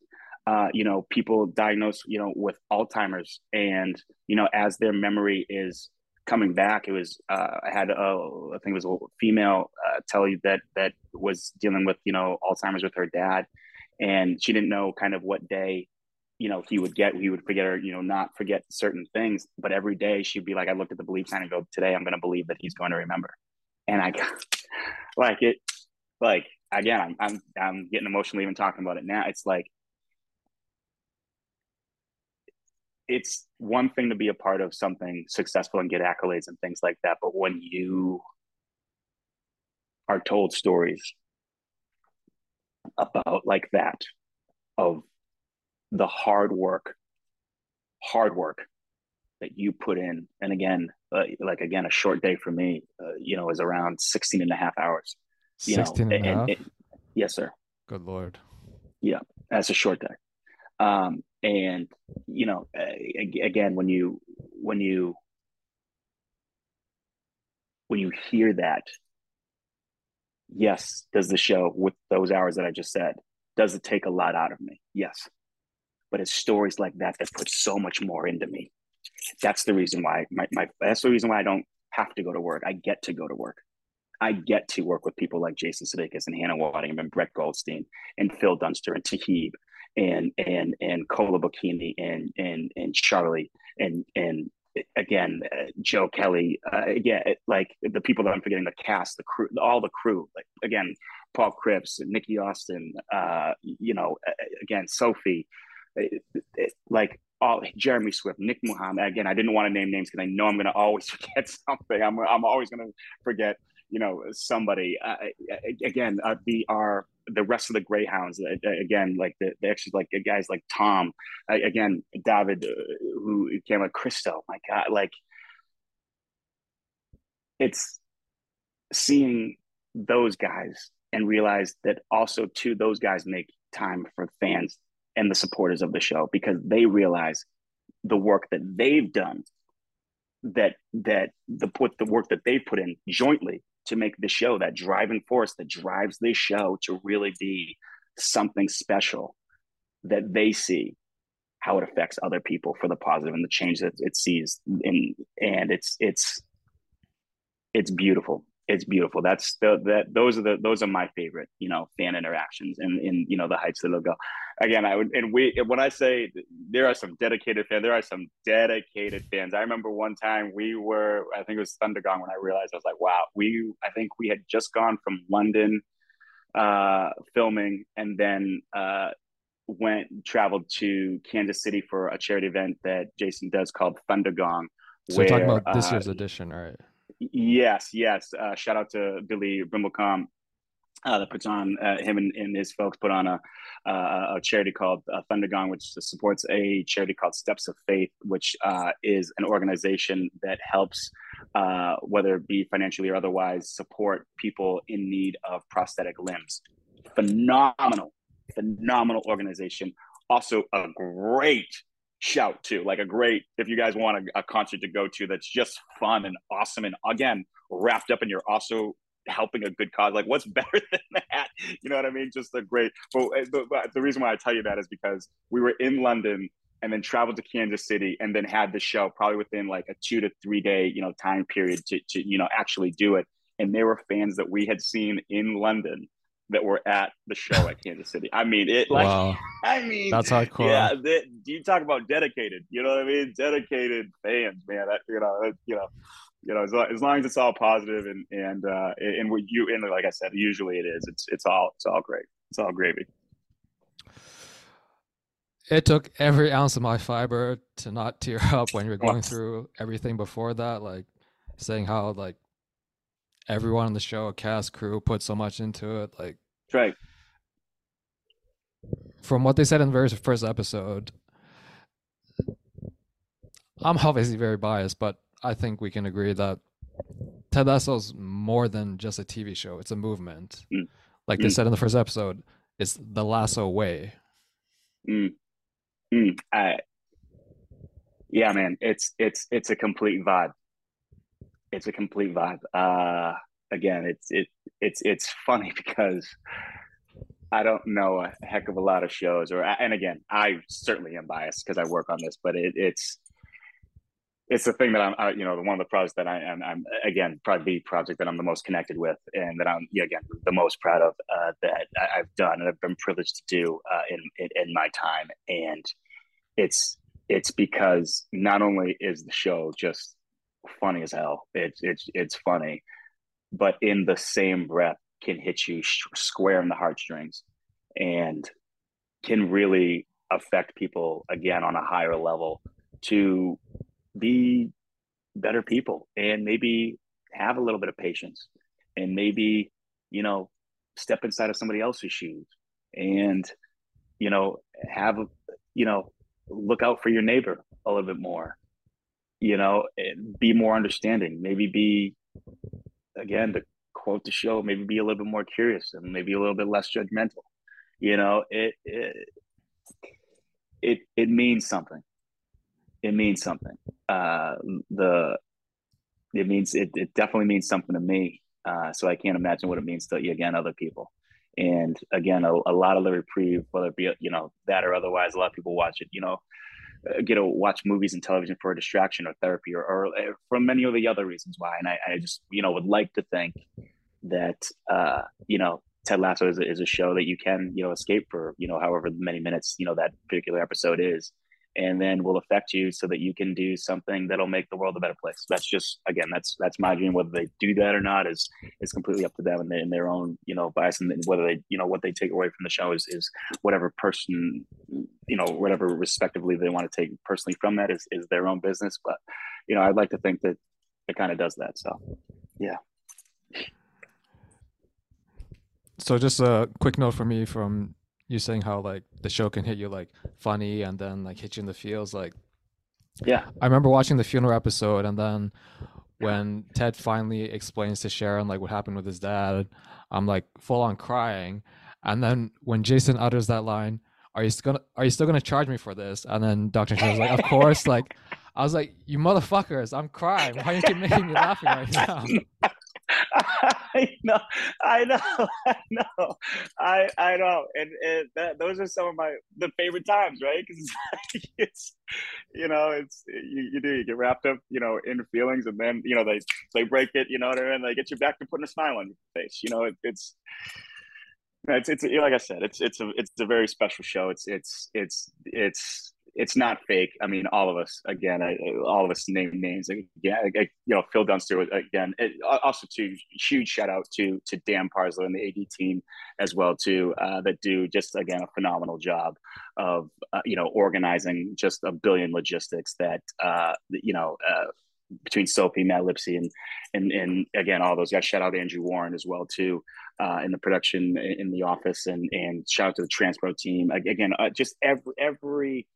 uh, you know, people diagnosed, you know, with Alzheimer's, and you know, as their memory is coming back, it was uh, I had a, I think it was a female uh, tell you that that was dealing with you know Alzheimer's with her dad, and she didn't know kind of what day, you know, he would get he would forget or you know not forget certain things, but every day she'd be like, I looked at the believe sign and go, today I'm going to believe that he's going to remember, and I [laughs] like it, like again, I'm I'm I'm getting emotional even talking about it now. It's like it's one thing to be a part of something successful and get accolades and things like that but when you are told stories about like that of the hard work hard work that you put in and again uh, like again a short day for me uh, you know is around 16 and a half hours you 16 know and, and, and, yes sir. Good lord. Yeah that's a short day. Um, and you know uh, again when you when you when you hear that yes does the show with those hours that i just said does it take a lot out of me? Yes. But it's stories like that that put so much more into me. That's the reason why my, my that's the reason why i don't have to go to work. I get to go to work. I get to work with people like Jason Sudeikis and Hannah Waddingham and Brett Goldstein and Phil Dunster and Toheeb and and and Kola Bokinni and and and Charlie and and again uh, Joe Kelly uh, again like the people that I'm forgetting the cast the crew all the crew like again Paul Cripps Nikki Austin uh, you know again Sophie it, it, like all Jeremy Swift, Nick Mohammed. Again, I didn't want to name names because I know I'm going to always [laughs] forget something. I'm I'm always going to forget you know somebody. Uh, again, uh, the our the rest of the Greyhounds. Uh, again, like the, the like guys like Tom. Uh, again, David, uh, who came like Cristo. My God, like it's seeing those guys and realize that also too those guys make time for fans and the supporters of the show because they realize the work that they've done that that the put the work that they put in jointly to make the show that driving force that drives this show to really be something special that they see how it affects other people for the positive and the change that it sees in and it's it's it's beautiful it's beautiful. That's the that those are the those are my favorite, you know, fan interactions and in you know the heights that they'll go. Again, I would and we when I say there are some dedicated fans, there are some dedicated fans. I remember one time we were, I think it was Thundergong when I realized I was like, wow, we I think we had just gone from London uh filming and then uh went traveled to Kansas City for a charity event that Jason does called Thundergong. So where, talking about this uh, year's edition, right? Yes, yes. Uh, shout out to Billy Brimblecom uh, that puts on uh, him and, and, his folks put on a, a charity called uh, Thundergong, which supports a charity called Steps of Faith, which uh, is an organization that helps, uh, whether it be financially or otherwise, support people in need of prosthetic limbs. Phenomenal, phenomenal organization. Also, a great shout too. Like a great, if you guys want a, a, concert to go to that's just fun and awesome, and again wrapped up, and you're also helping a good cause. Like what's [laughs] better than that? You know what I mean? Just a great. But, uh, but, but the reason why I tell you that is because we were in London and then traveled to Kansas City and then had the show probably within like a two to three day you know time period to to you know actually do it. And there were fans that we had seen in London that were at the show at Kansas City. I mean, it like wow. I mean, that's hardcore. Yeah, that, you talk about dedicated. You know what I mean? Dedicated fans, man. That, you know, you know, you know, as, as long as it's all positive and and uh, and what you and like I said, usually it is. It's it's all it's all great. It's all gravy. It took every ounce of my fiber to not tear [laughs] up when you're going [laughs] through everything before that, like saying how like everyone on the show, cast, crew, put so much into it. Like, right. From what they said in the very first episode, I'm obviously very biased, but I think we can agree that Ted Lasso's more than just a TV show. It's a movement. Mm. Like they mm. said in the first episode, it's the Lasso way. Mm. Mm. I, yeah, man, it's it's it's a complete vibe it's a complete vibe. Uh, again, it's it it's it's funny [laughs] because I don't know a heck of a lot of shows, or and again, I certainly am biased because I work on this, but it, it's it's the thing that I'm, I, you know, one of the projects that I am, I'm again probably the project that I'm the most connected with, and that I'm yeah, again the most proud of uh, that I've done and I've been privileged to do uh, in, in in my time, and it's it's because not only is the show just funny as hell. It's it's it's funny, but in the same breath can hit you square in the heartstrings, and can really affect people again on a higher level to be better people and maybe have a little bit of patience and maybe you know step inside of somebody else's shoes and you know have you know look out for your neighbor a little bit more you know, be more understanding, maybe be, again, to quote the show, maybe be a little bit more curious and maybe a little bit less judgmental. You know, it, it, it, it means something. It means something. Uh, the, it means, it, it definitely means something to me. Uh, so I can't imagine what it means to, you again, other people. And again, a, a lot of the reprieve, whether it be, you know, that or otherwise, a lot of people watch it, you know, uh, get to watch movies and television for a distraction or therapy or, or uh, for many of the other reasons why. And I, I just, you know, would like to think that, uh, you know, Ted Lasso is a, is a show that you can, you know, escape for, you know, however many minutes, you know, that particular episode is and then will affect you so that you can do something that'll make the world a better place. That's just again, that's that's my dream. Whether they do that or not is is completely up to them and, they, and their own you know bias and whether they you know what they take away from the show is is whatever person you know whatever respectively they want to take personally from that is is their own business. But you know, I'd like to think that it kind of does that. So yeah. So just a quick note for me from you saying how like the show can hit you like funny and then like hit you in the feels like yeah. I remember watching the funeral episode and then when ted finally explains to sharon like what happened with his dad i'm like full on crying. And then when jason utters that line are you still gonna are you still gonna charge me for this? And then dr was like of course like i was like you motherfuckers i'm crying. Why are you keep making me laughing right now [laughs] [laughs] I know, I know, [laughs] I know, I I know, and, and that, those are some of my the favorite times, right? Because it's, [laughs] it's, you know, it's you, you do you get wrapped up, you know, in feelings, and then you know they they break it, you know, what I mean? they get you back to putting a smile on your face. You know, it, it's it's it's like I said, it's it's a it's a very special show. It's it's it's it's it's not fake. I mean, all of us, again, I, all of us name names. Again, I, you know, Phil Dunster again. It, also, too, huge shout out to to Dan Parslow and the AD team as well too, uh, that do just again a phenomenal job of uh, you know organizing just a billion logistics that uh, you know. Uh, between Sophie, Matt Lipsey, and and and again all those guys. Shout out to Andrew Warren as well too, uh, in the production in the office, and and shout out to the Transpro team. Again, uh, just every every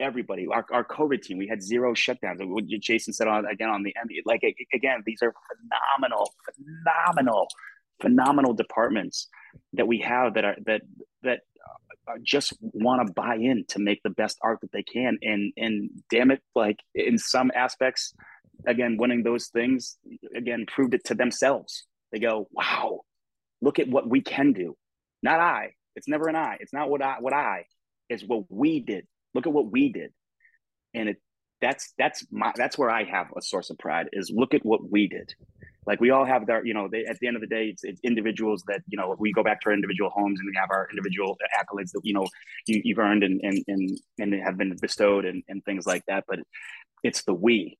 everybody. Our, our COVID team, we had zero shutdowns. Jason said on again on the end, like again, these are phenomenal, phenomenal, phenomenal departments that we have that are that that just want to buy in to make the best art that they can. And and damn it, like in some aspects, again, winning those things again proved it to themselves. They go, wow, look at what we can do. Not I. It's never an I. It's not what I. What I is what we did Look at what we did. And it that's that's my that's where I have a source of pride is look at what we did. Like we all have our, you know, they, at the end of the day, it's, it's, individuals that, you know, we go back to our individual homes and we have our individual accolades that, you know, you, have earned and, and, and, and have been bestowed and, and things like that. But it's the we,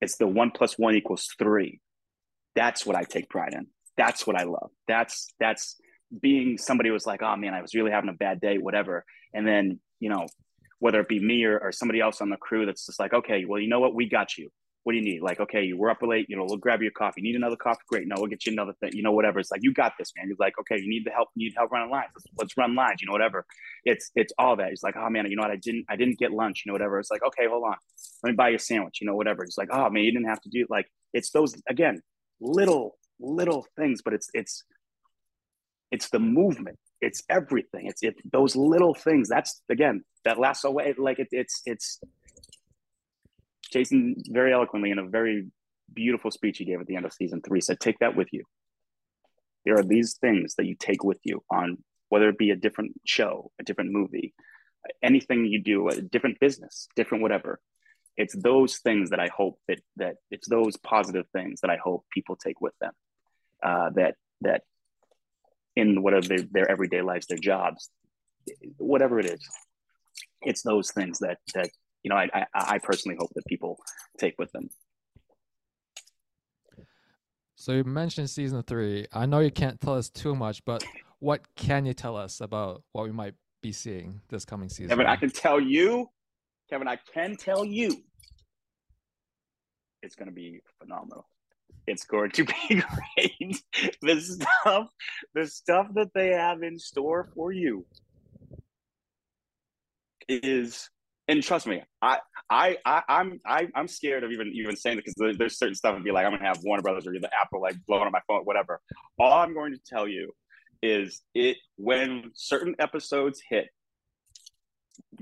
it's the one plus one equals three. That's what I take pride in. That's what I love. That's, that's being somebody was like, oh man, I was really having a bad day, whatever. And then you know, whether it be me or, or somebody else on the crew that's just like, okay, well, you know what, we got you. What do you need? Like, okay, you were up late, you know, we'll grab you a coffee. Need another coffee? Great. No, we'll get you another thing. You know, whatever. It's like, you got this, man. He's like, okay, you need the help. You need help running lines. Let's, let's run lines. You know, whatever. It's it's all that. He's like, oh man, you know what? I didn't I didn't get lunch. You know, whatever. It's like, okay, hold on. Let me buy you a sandwich. You know, whatever. He's like, oh man, you didn't have to do. Like, it's those again, little little things, but it's it's it's the movement it's everything. It's it those little things. That's again that Lasso way. Like it, it's it's Jason very eloquently in a very beautiful speech he gave at the end of season three said, "Take that with you." There are these things that you take with you on whether it be a different show, a different movie, anything you do, a different business, different whatever. It's those things that I hope that that it's those positive things that I hope people take with them. Uh, that that in whatever their, their everyday lives, their jobs, whatever it is. It's those things that that you know I, I, I personally hope that people take with them. So you mentioned season three. I know you can't tell us too much, but what can you tell us about what we might be seeing this coming season? Kevin, I can tell you, Kevin, I can tell you, it's going to be phenomenal it's going to be [laughs] great. the stuff, the stuff that they have in store for you is, and trust me, I, I, I I'm, I, I'm scared of even even saying it because there's certain stuff and be like, I'm gonna have Warner Brothers or the Apple like blowing on my phone, whatever. All I'm going to tell you is it when certain episodes hit,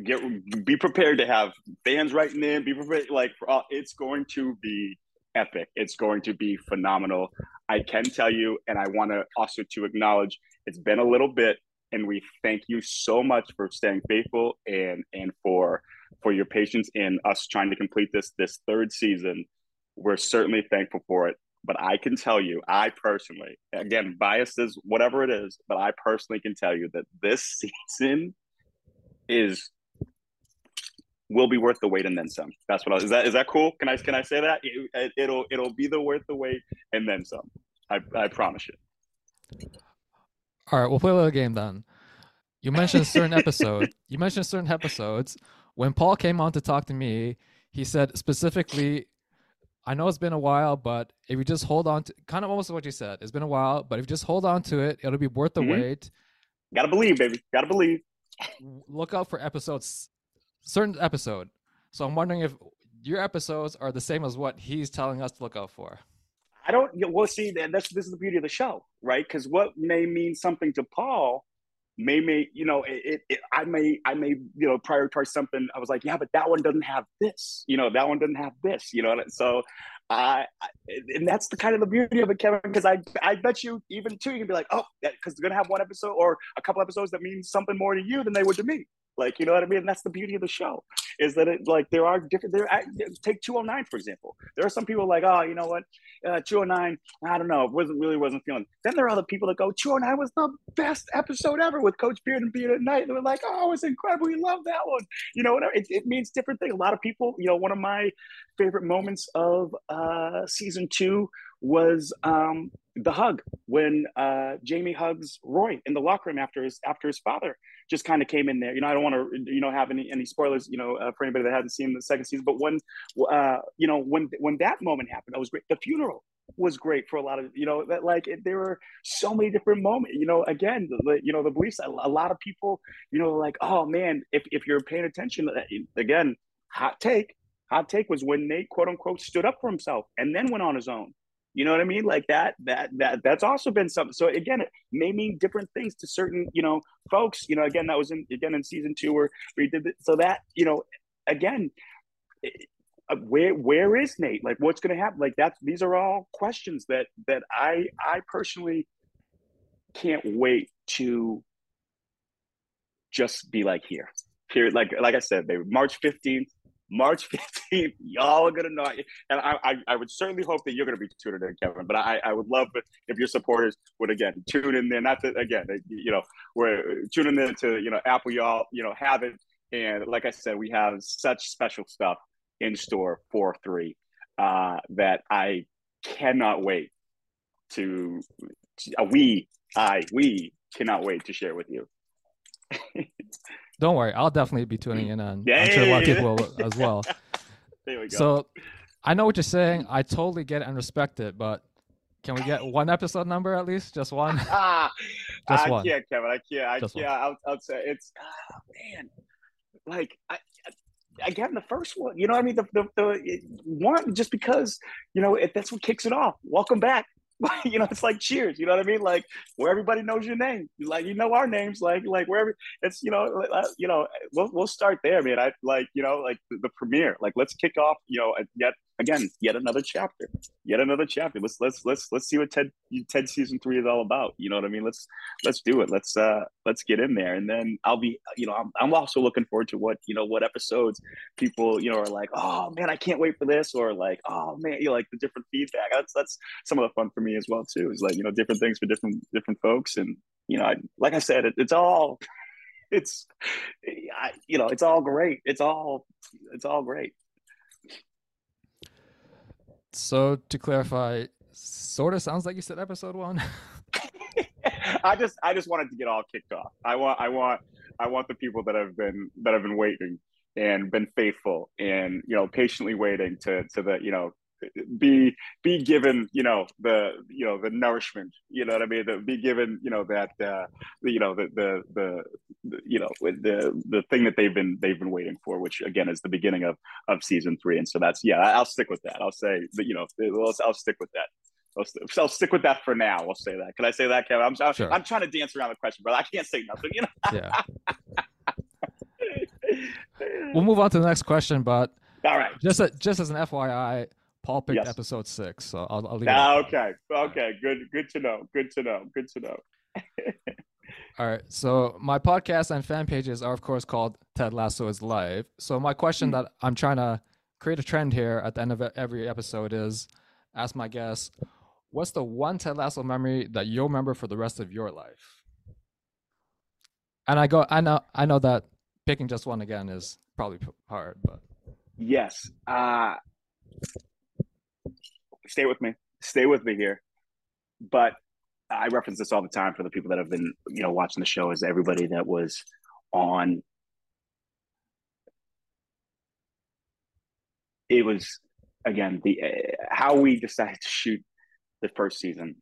get be prepared to have fans writing in, be prepared like it's going to be epic. It's going to be phenomenal. I can tell you, and I want to also to acknowledge it's been a little bit, and we thank you so much for staying faithful and and for for your patience in us trying to complete this this third season. We're certainly thankful for it. But I can tell you, I personally, again, biased is whatever it is, but I personally can tell you that this [laughs] season is will be worth the wait and then some. That's what I was. Is that is that cool? Can I can I say that? It, it'll it'll be the worth the wait and then some. I I promise you. All right, we'll play a little game then. You mentioned certain episodes. [laughs] You mentioned certain episodes. When Paul came on to talk to me, he said specifically, "I know it's been a while, but if you just hold on to kind of almost what you said, it's been a while, but if you just hold on to it, it'll be worth the mm-hmm. wait." Gotta believe, baby. Gotta believe. Look out for episodes certain episode. So I'm wondering if your episodes are the same as what he's telling us to look out for. I don't. Well, see, that's this is the beauty of the show, right? Because what may mean something to Paul may may you know it, it, I may I may you know prioritize something. I was like, yeah, but that one doesn't have this. You know, that one doesn't have this. You know, so I, and that's the kind of the beauty of it, Kevin. Because I, I bet you even too, you can be like, oh, because they're gonna have one episode or a couple episodes that means something more to you than they would to me. Like, you know what I mean? And that's the beauty of the show is that it like there are different. There, take 209 for example. There are some people like, oh, you know what, uh, 209. I don't know, wasn't really wasn't feeling. Then there are other people that go, 209 was the best episode ever with Coach Beard and Beard at night. They were like, oh, it's incredible. We love that one. You know, whatever. It, it means different things. A lot of people, you know, one of my favorite moments of uh, season two was um, the hug when uh, Jamie hugs Roy in the locker room after his after his father just kind of came in there. You know, I don't want to you know have any any spoilers you know uh, for anybody that hasn't seen the second season, but when uh, you know when when that moment happened, that was great. The funeral was great for a lot of you know that like it, there were so many different moments. You know, again, the, you know the beliefs. A, lot of people, you know, like oh man, if if you're paying attention, uh, again, hot take. Hot take was when Nate quote unquote stood up for himself and then went on his own you know what I mean? Like that, that, that, that's also been something. So again, it may mean different things to certain, you know, folks, you know, again, that was in, again, in season two where we did it. So that, you know, again, uh, where, where is Nate? Like what's going to happen? Like that's, these are all questions that, that I, I personally can't wait to just be like here, here. Like, like I said, they March 15th, March [laughs] 15th, y'all are gonna know. And I, I, I, would certainly hope that you're gonna be tuning in, Kevin. But I, I would love if your supporters would again tune in there. Not to again, you know, we're tuning in to you know Apple. Y'all, you know, have it. And like I said, we have such special stuff in store for three uh, that I cannot wait to. Uh, we, I, we cannot wait to share with you. [laughs] Don't worry, I'll definitely be tuning in, and I'm sure a lot of people will as well. [laughs] There we go. So, I know what you're saying. I totally get it and respect it, but can we get one episode number at least? Just one? ah, [laughs] [laughs] Just I one. can't, Kevin. I can't. I Just can't. I'll, I'll, say it's oh, man. Like I, again, the first one. You know, what I mean, the, the the one just because you know if that's what kicks it off. Welcome back. [laughs] you know, it's like Cheers. You know what I mean? Like where everybody knows your name, like you know our names, like like wherever it's you know uh, you know we'll we'll start there, man. I like you know like the, the premiere. Like let's kick off. You know, yet again, yet another chapter, yet another chapter. Let's let's let's let's see what Ted Ted season three is all about. You know what I mean? Let's let's do it. Let's uh let's get in there, and then I'll be you know I'm I'm also looking forward to what you know what episodes people you know are like oh man I can't wait for this or like oh man you know, like the different feedback. That's that's some of the fun for me as well too. Is like you know different things for different different folks, and you know I, like I said it, it's all [laughs] it's I, you know it's all great. It's all it's all great. So to clarify, sort of sounds like you said episode one. [laughs] I just I just wanted to get all kicked off. I want I want I want the people that have been that have been waiting and been faithful and you know patiently waiting to to the you know be be given you know the you know the nourishment you know what i mean the, be given you know that uh you know the, the the the you know the the thing that they've been they've been waiting for which again is the beginning of of season three and so that's yeah i'll stick with that i'll say that you know i'll, I'll stick with that I'll, I'll, stick with that for now. I'll say that. Can I say that, Kevin? I'm, I'm, sure. I'm trying to dance around the question, but I can't say nothing. You know. yeah. we'll move on to the next question, but all right. Just a, just as an FYI, Paul picked yes. episode six, so I'll, I'll leave. Ah, okay, okay, good, good to know. Good to know. Good to know. [laughs] All right. So my podcast and fan pages are, of course, called Ted Lasso is Life. So my question mm-hmm. that I'm trying to create a trend here at the end of every episode is ask my guests, what's the one Ted Lasso memory that you'll remember for the rest of your life? And I go, I know, I know that picking just one again is probably hard, but yes. Uh, stay with me. Stay with me here. But I reference this all the time for the people that have been, you know, watching the show. Is everybody that was on? It was again the uh, how we decided to shoot the first season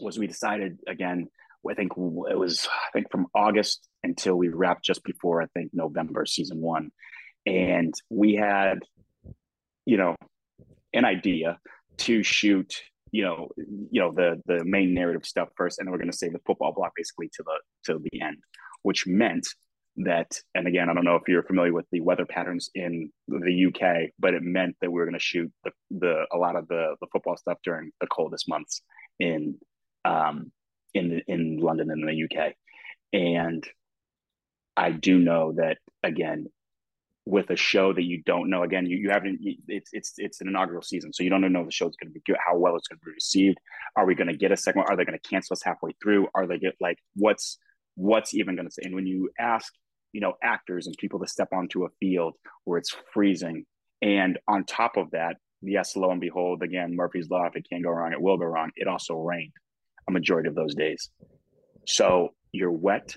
was we decided again. I think it was I think from August until we wrapped just before I think November season one, and we had, you know, an idea to shoot you know you know the the main narrative stuff first and then we're going to save the football block basically to the to the end which meant that and again i don't know if you're familiar with the weather patterns in the uk but it meant that we were going to shoot the, the a lot of the the football stuff during the coldest months in um in in london and the uk and i do know that again with a show that you don't know. Again, you, you haven't. It's it's it's an inaugural season, so you don't know the show's going to be good, how well it's going to be received. Are we going to get a second? Are they going to cancel us halfway through? Are they get like what's what's even going to say? And when you ask, you know, actors and people to step onto a field where it's freezing, and on top of that, yes, lo and behold, again, Murphy's Law. If it can go wrong, it will go wrong. It also rained a majority of those days, so you're wet,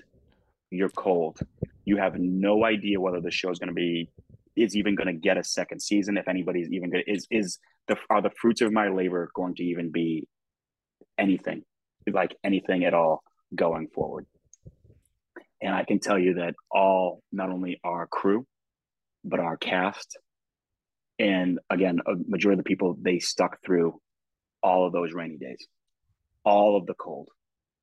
you're cold, you have no idea whether the show is going to be is even going to get a second season. If anybody's even going is is the are the fruits of my labor going to even be anything like anything at all going forward? And I can tell you that all not only our crew, but our cast, and again, a majority of the people they stuck through all of those rainy days, all of the cold,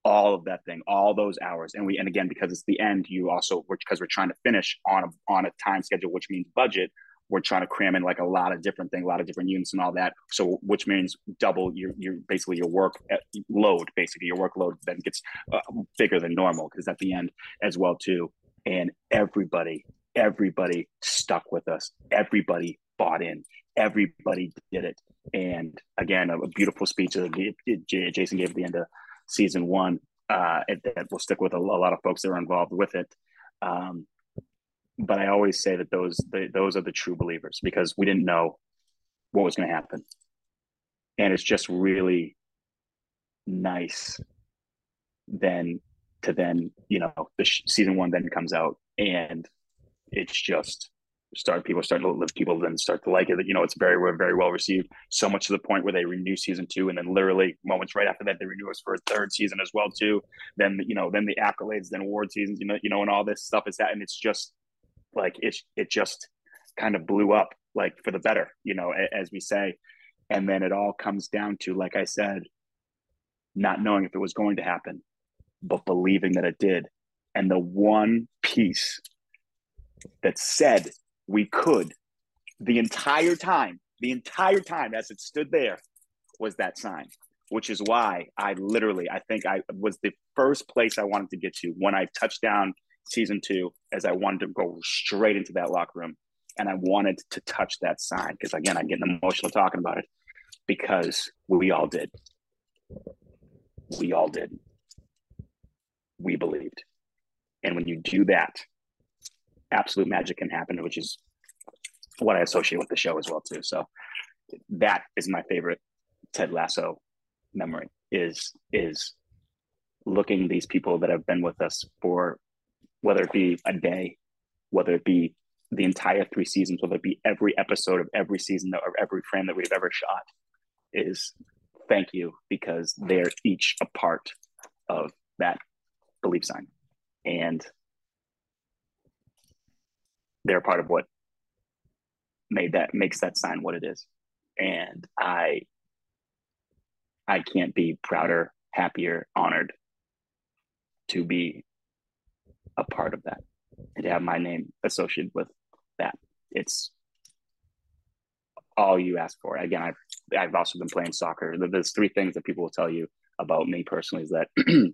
all of that thing, all those hours. And we, and again, because it's the end, you also, because we're trying to finish on a, on a time schedule, which means budget, we're trying to cram in like a lot of different things, a lot of different units and all that. So, which means double your, your basically your work uh, load, basically your workload then gets uh, bigger than normal because at the end as well too. And everybody, everybody stuck with us. Everybody bought in. Everybody did it. And again, a, a beautiful speech that Jason gave at the end of season one. Uh, it will stick with a, a, lot of folks that are involved with it. Um, but I always say that those the, those are the true believers because we didn't know what was going to happen, and it's just really nice then to then you know the sh- season one then comes out and it's just start people starting to live people then start to like it you know it's very very well received. So much to the point where they renew season two and then literally moments right after that they renew us for a third season as well too. Then you know then the accolades then award seasons you know you know and all this stuff is that and it's just like it it just kind of blew up like for the better you know as we say. And then it all comes down to like i said not knowing if it was going to happen but believing that it did. And the one piece that said we could the entire time, the entire time as it stood there was that sign, which is why I literally, I think I was the first place I wanted to get to when I touched down season two, as I wanted to go straight into that locker room. And I wanted to touch that sign because, again, I'm getting emotional talking about it because we all did. We all did. We believed. And when you do that, absolute magic can happen, which is what I associate with the show as well too. So that is my favorite Ted Lasso memory is is looking these people that have been with us for whether it be a day, whether it be the entire three seasons, whether it be every episode of every season or every frame that we've ever shot, is thank you because they're each a part of that belief sign. And they're part of what made that makes that sign what it is. And I I can't be prouder, happier, honored to be a part of that and to have my name associated with that. It's all you ask for. Again, I've I've also been playing soccer. There's three things that people will tell you about me personally is that [clears throat]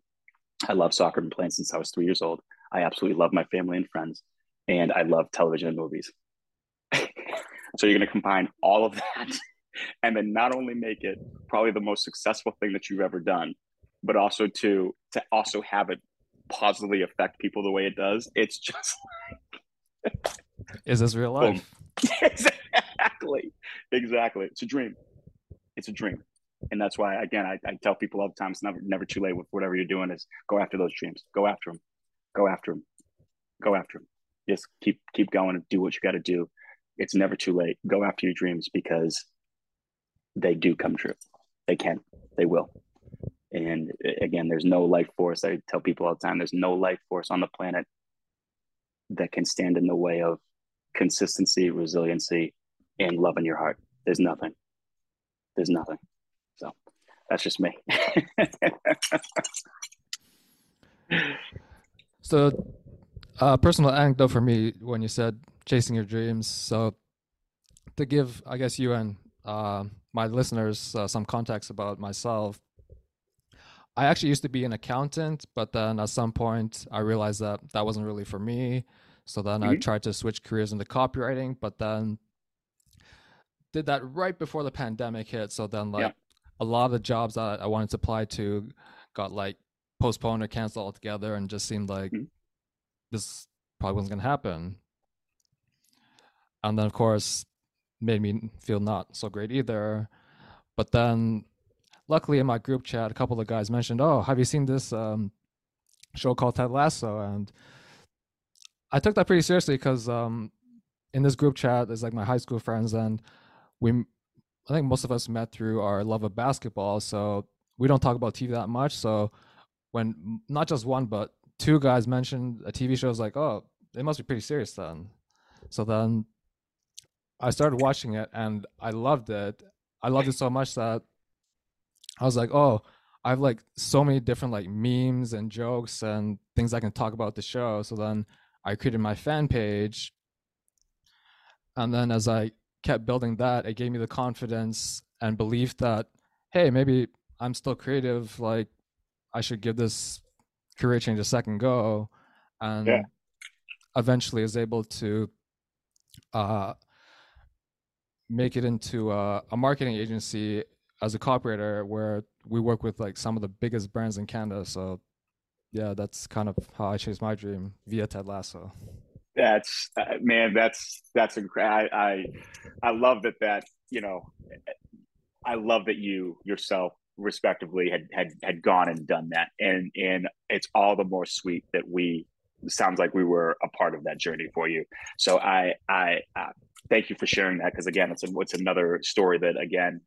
I love soccer. and playing since I was three years old. I absolutely love my family and friends and I love television and movies. so you're going to combine all of that [laughs] and then not only make it probably the most successful thing that you've ever done, but also to to also have it positively affect people the way it does. It's just like Is this real life? [laughs] exactly. Exactly. It's a dream. It's a dream. And that's why, again, I, I tell people all the time, it's never, never too late with whatever you're doing is go after those dreams. Go after them. Go after them. Go after them. Just keep, keep going and do what you got to do. It's never too late. Go after your dreams because they do come true. They can, they will. And uh, again, there's no life force. I tell people all the time, there's no life force on the planet that can stand in the way of consistency, resiliency, and love in your heart. There's nothing. There's nothing. So that's just me. [laughs] so, uh, personal anecdote for me when you said chasing your dreams. So, to give, I guess, you and uh, my listeners uh, some context about myself, I actually used to be an accountant, but then at some point I realized that that wasn't really for me. So then mm-hmm. I tried to switch careers into copywriting, but then did that right before the pandemic hit. So then like yeah. a lot of the jobs that I wanted to apply to got like postponed or canceled altogether and just seemed like mm-hmm. This probably wasn't going to happen. And then of course made me feel not so great either. But then luckily in my group chat, a couple of guys mentioned, "Oh, have you seen this um, show called Ted Lasso?" And I took that pretty seriously because um, in this group chat, there's like my high school friends, and we, I think most of us met through our love of basketball. So we don't talk about TV that much. So when not just one but two guys mentioned a TV show, I was like, "Oh, it must be pretty serious then." So then I started watching it, and I loved it. I loved it so much that I was like, oh, I have like so many different like memes and jokes and things I can talk about the show. So then I created my fan page. And then as I kept building that, it gave me the confidence and belief that, hey, maybe I'm still creative. Like I should give this career change a second go. And yeah. eventually is able to uh, make it into a, a marketing agency as a copywriter where we work with like some of the biggest brands in Canada. So yeah, that's kind of how I chased my dream via Ted Lasso. That's uh, man, that's that's incredible. I, I I love that that you know, I love that you yourself respectively had had had gone and done that, and and it's all the more sweet that we sounds like we were a part of that journey for you. So I I uh, thank you for sharing that because again, it's a, it's another story that again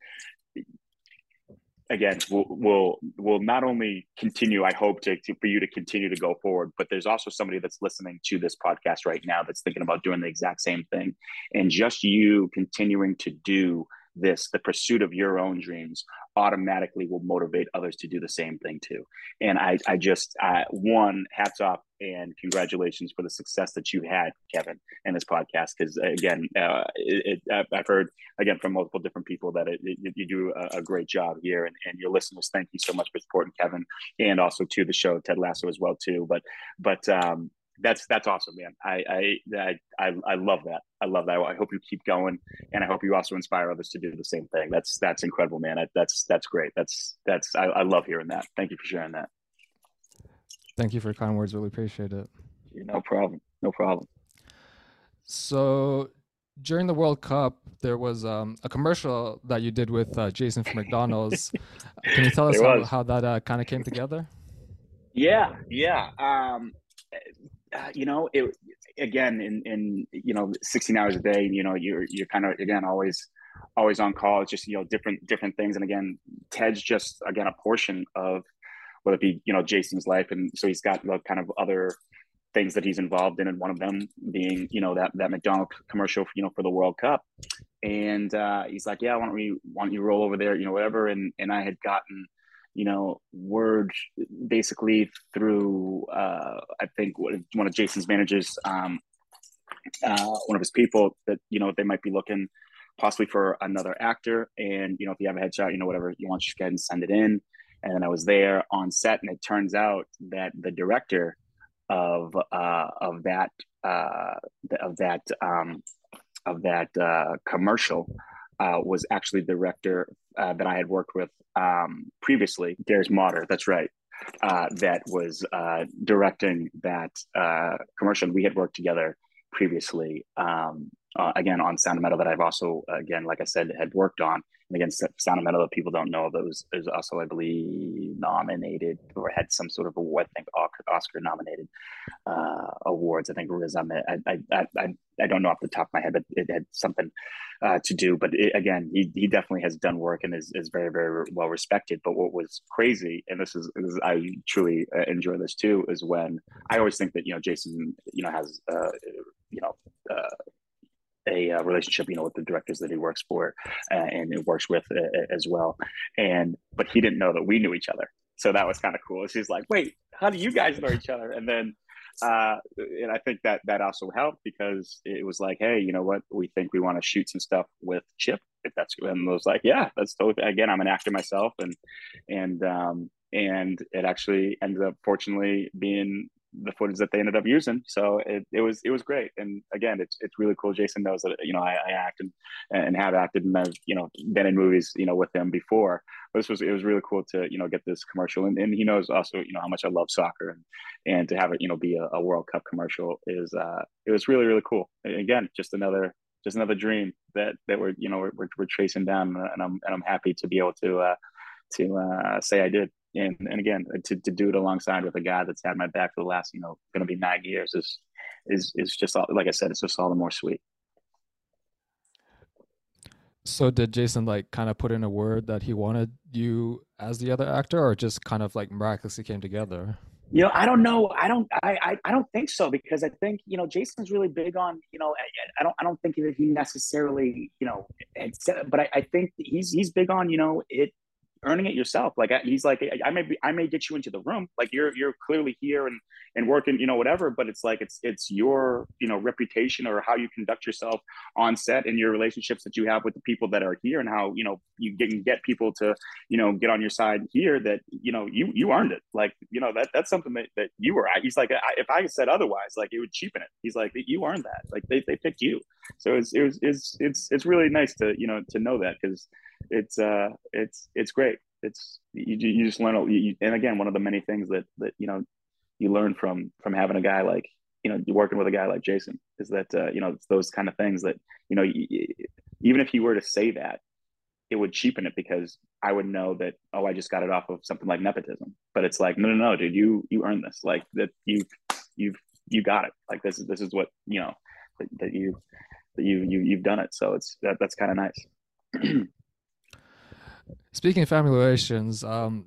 again will will will not only continue i hope to, to, for you to continue to go forward but there's also somebody that's listening to this podcast right now that's thinking about doing the exact same thing and just you continuing to do this the pursuit of your own dreams automatically will motivate others to do the same thing too. And i i just I, one hats off and congratulations for the success that you had kevin in this podcast. Because again uh, it, it, i've heard again from multiple different people that it, you do a, a, great job here. And, and your listeners thank you so much for supporting kevin and also to the show ted lasso as well too. But but um that's that's awesome, man. I I I I love that. I love that. I hope you keep going, and I hope you also inspire others to do the same thing. That's that's incredible, man. I, that's that's great. That's that's I, I love hearing that. Thank you for sharing that. Thank you for your kind words. Really appreciate it. No problem. No problem. So during the World Cup, there was um, a commercial that you did with uh, Jason from McDonald's. [laughs] Can you tell us how, how, that uh, kind of came together? Yeah, yeah. Um, uh, you know, it again in in you know 16 hours a day. You know, you're you're kind of again always always on call. It's just you know different different things. And again, Ted's just again a portion of whether it be you know Jason's life, and so he's got like kind of other things that he's involved in, and one of them being you know that that McDonald commercial you know for the World Cup. And uh, he's like, yeah, why don't we why don't you roll over there, you know, whatever. And and I had gotten you know, word basically through, uh, I think one of Jason's managers, um, uh, one of his people that, you know, they might be looking possibly for another actor. And, you know, if you have a headshot, you know, whatever you want, just go ahead and send it in. And then I was there on set and it turns out that the director of, uh, of that, uh, of that, um, of that, uh, commercial, uh, was actually the director uh, that I had worked with um, previously, Darius Marder. That's right. Uh, that was uh, directing that uh, commercial. We had worked together previously. Um, uh, again on Sound of Metal that I've also again like I said had worked on and again Sound of Metal that people don't know that was is also I believe nominated or had some sort of award I think Oscar nominated uh, awards. I think Riz Ahmed I, I I I don't know off the top of my head but it had something uh, to do. But it, again he, he definitely has done work and is, is very very well respected. But what was crazy and this is, this is I truly uh, enjoy this too is when I always think that you know Jason you know has uh, you know uh, a uh, relationship, you know, with the directors that he works for uh, and works with uh, as well. And but he didn't know that we knew each other, so that was kind of cool. She's like, "Wait, how do you guys know each other?" And then, uh, and I think that that also helped because it was like, "Hey, you know what? We think we want to shoot some stuff with Chip, if that's." And was like, "Yeah, that's totally." Again, I'm an actor myself, and and um, and it actually ended up fortunately being the footage that they ended up using. So it, it was it was great. And again, it's it's really cool. Jason knows that you know I, I act and and have acted and I've you know been in movies you know with him before. But this was it was really cool to you know get this commercial and, and he knows also you know how much I love soccer and and to have it you know be a, a World Cup commercial is uh it was really really cool. And again, just another just another dream that that we're you know we're, we're, we're chasing down and I'm and I'm happy to be able to uh to uh say I did and and again uh, to, to do it alongside with a guy that's had my back for the last you know going to be nine years is is is just all, like I said it's just all the more sweet. So did Jason like kind of put in a word that he wanted you as the other actor, or just kind of like miraculously came together? You know, I don't know. I don't. I, I. I don't think so because I think you know Jason's really big on you know. I, I don't. I don't think that he necessarily you know. But I, I think he's he's big on you know it earning it yourself. Like he's like, I may be, I may get you into the room. Like you're, you're clearly here and, and working, you know, whatever, but it's like, it's, it's your, you know, reputation or how you conduct yourself on set and your relationships that you have with the people that are here and how, you know, you can get people to, you know, get on your side here that, you know, you, you earned it. Like, you know, that, that's something that, that you were at. He's like, if I said otherwise, like it would cheapen it. He's like, you earned that. Like they, they picked you. So it's, it was, it's, it's, it's really nice to, you know, to know that because it's uh it's it's great. It's you, you just learn you, and again one of the many things that that you know you learn from from having a guy like you know working with a guy like jason is that uh, you know it's those kind of things that you know even if you were to say that it would cheapen it because i would know that oh i just got it off of something like nepotism. But it's like no no no dude you you earned this. Like that you you've you got it. Like this is this is what you know that, that you that you you you've done it. So it's that that's kind of nice [clears throat] Speaking of family relations, um,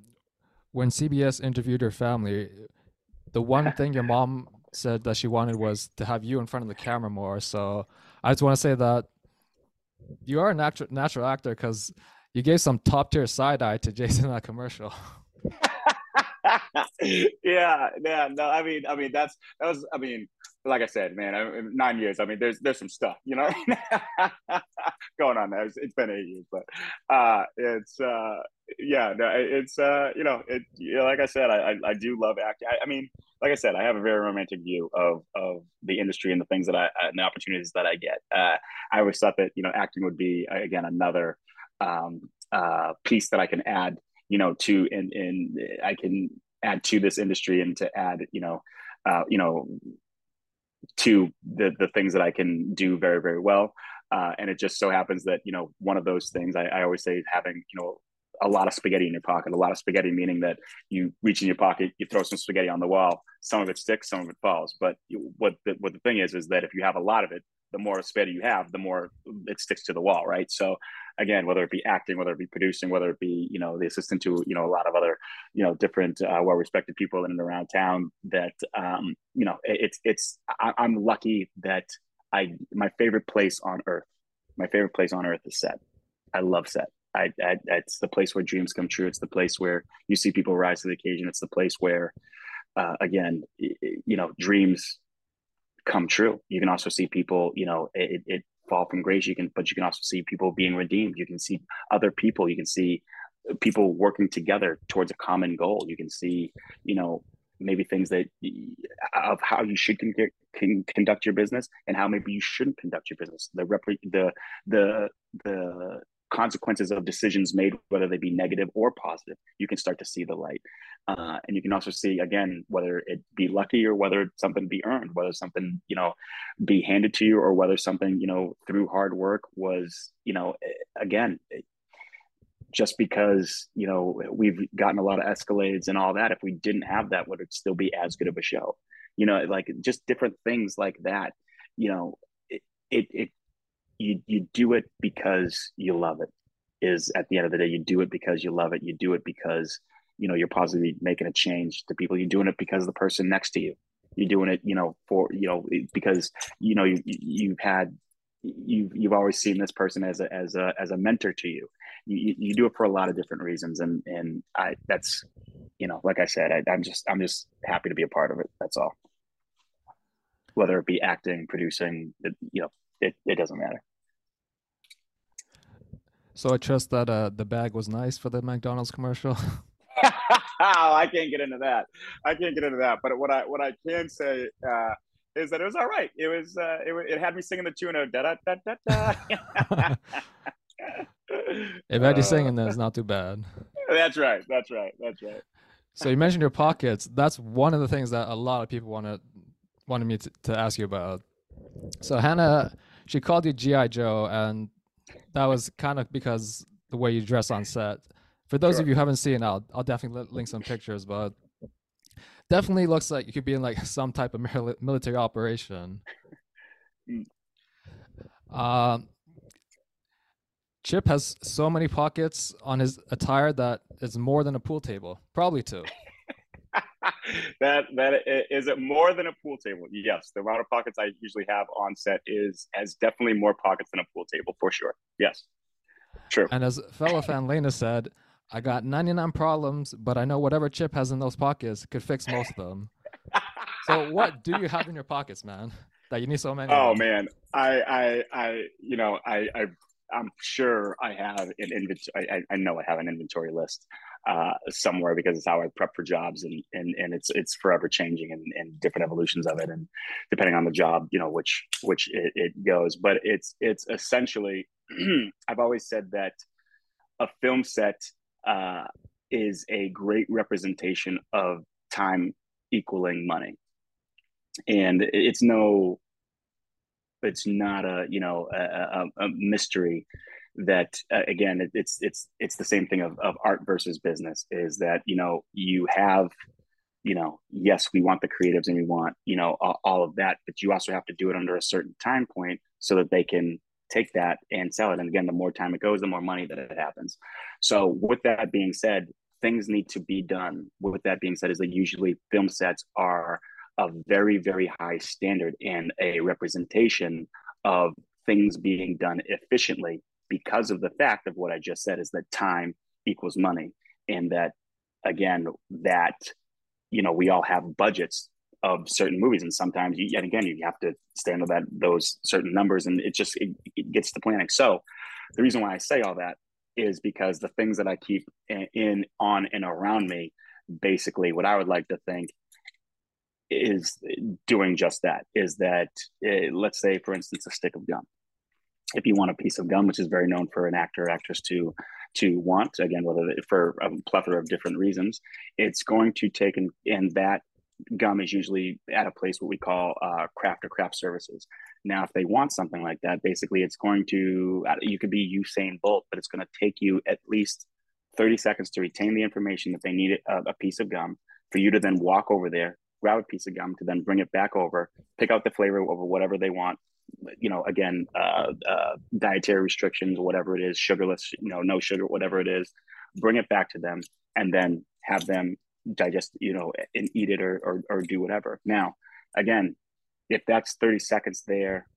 when CBS interviewed your family, the one thing your mom said that she wanted was to have you in front of the camera more. So I just want to say that you are a natural natural actor because you gave some top tier side eye to [laughs] Jason in that commercial. [laughs] yeah, yeah, no, I mean, I mean, that's that was, I mean, like I said, man, I, nine years. I mean, there's there's some stuff, you know, [laughs] going on there. It's, it's been eight years, but uh, it's uh, yeah, it's uh, you know, it you know, like I said, I, I, do love acting. I, I, mean, like I said, I have a very romantic view of of the industry and the things that I and the opportunities that I get. Uh, I always thought that you know, acting would be again another um, uh, piece that I can add, you know, to and and I can add to this industry and to add, you know, uh, you know to the the things that I can do very very well. Uh, and it just so happens that you know one of those things I, I always say having you know a lot of spaghetti in your pocket. A lot of spaghetti meaning that you reach in your pocket, you throw some spaghetti on the wall. Some of it sticks, some of it falls. But what the, what the thing is is that if you have a lot of it, the more spaghetti you have, the more it sticks to the wall, right? So again, whether it be acting, whether it be producing, whether it be you know the assistant to you know a lot of other you know different uh, well-respected people in and around town, that um, you know it's it's I, I'm lucky that I my favorite place on earth, my favorite place on earth is set. I love set. I, I, it's the place where dreams come true. It's the place where you see people rise to the occasion. It's the place where, uh, again, you know, dreams come true. You can also see people, you know, it, it fall from grace. You can, but you can also see people being redeemed. You can see other people. You can see people working together towards a common goal. You can see, you know, maybe things that of how you should conduct your business and how maybe you shouldn't conduct your business. The rep- the the the consequences of decisions made, whether they be negative or positive, you can start to see the light. Uh, and you can also see again whether it be lucky or whether something be earned, whether something you know be handed to you or whether something you know through hard work was you know again just because you know we've gotten a lot of escalades and all that if we didn't have that would it still be as good of a show you know like just different things like that you know it, it, it you you do it because you love it is at the end of the day you do it because you love it you do it because you know you're positively making a change to people you're doing it because the person next to you you're doing it you know for you know because you know you you've had you've you've always seen this person as a as a as a mentor to you. You you do it for a lot of different reasons, and and I that's you know like I said, I, I'm just I'm just happy to be a part of it. That's all. Whether it be acting, producing, you know, it, it doesn't matter. So I trust that uh, the bag was nice for the McDonald's commercial. [laughs] [laughs] I can't get into that. I can't get into that. But what I what I can say uh, is that it was all right. It was uh, it, it had me singing the tune of da da da da da. if had you singing, then it's not too bad. That's right. That's right. That's right. So you mentioned your pockets. That's one of the things that a lot of people wanted wanted me to, to ask you about. So Hannah, she called you GI Joe, and that was kind of because the way you dress on set. For those sure. of you who haven't seen, I'll I'll definitely link some pictures, but definitely looks like you could be in like some type of military operation. [laughs] Um, Chip has so many pockets on his attire that it's more than a pool table, probably two. [laughs] that that is it more than a pool table? Yes, the amount of pockets I usually have on set is has definitely more pockets than a pool table for sure. Yes, true. And as fellow [laughs] fan Lena said, I got 99 problems, but I know whatever Chip has in those pockets could fix most of them. [laughs] so what do you have in your pockets, man? That you need so many. Oh man, I, I, I, you know, I, I, I'm sure I have an inventory. I, I know I have an inventory list uh, somewhere because it's how I prep for jobs, and and and it's it's forever changing and, and different evolutions of it, and depending on the job, you know, which which it, it goes. But it's it's essentially, [clears throat] I've always said that a film set uh, is a great representation of time equaling money. And it's no, it's not a you know a, a, a mystery that uh, again it, it's it's it's the same thing of, of art versus business is that you know you have you know yes we want the creatives and we want you know all, all of that but you also have to do it under a certain time point so that they can take that and sell it. And again, the more time it goes, the more money that it happens. So with that being said, things need to be done. With that being said, is that usually film sets are a very, very high standard and a representation of things being done efficiently because of the fact of what I just said is that time equals money. And that again, that you know, we all have budgets of certain movies. And sometimes you again you have to stand on that those certain numbers. And it just it, it gets to planning so the reason why i say all that is because the things that i keep in, on and around me basically what i would like to think is doing just that is that uh, let's say for instance a stick of gum if you want a piece of gum which is very known for an actor or actress to to want again whether for a plethora of different reasons it's going to take and, in that gum is usually at a place what we call uh, craft or craft services. Now, if they want something like that, basically it's going to, uh, you could be Usain Bolt, but it's going to take you at least 30 seconds to retain the information that they need a, a piece of gum for you to then walk over there, grab a piece of gum to then bring it back over, pick out the flavor over whatever they want. You know, again, uh, uh, dietary restrictions, whatever it is, sugarless, you know, no sugar, whatever it is, bring it back to them and then have them digest, you know, and eat it or, or, or do whatever. Now, again, if that's 30 seconds there,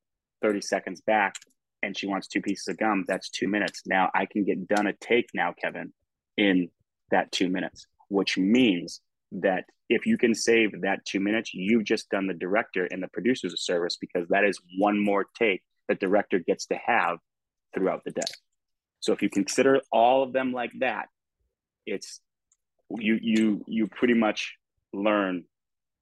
30 seconds back, and she wants two pieces of gum, that's two minutes. Now I can get done a take now, Kevin, in that two minutes, which means that if you can save that two minutes, you've just done the director and the producers a service because that is one more take the director gets to have throughout the day. So if you consider all of them like that, it's you you you pretty much learn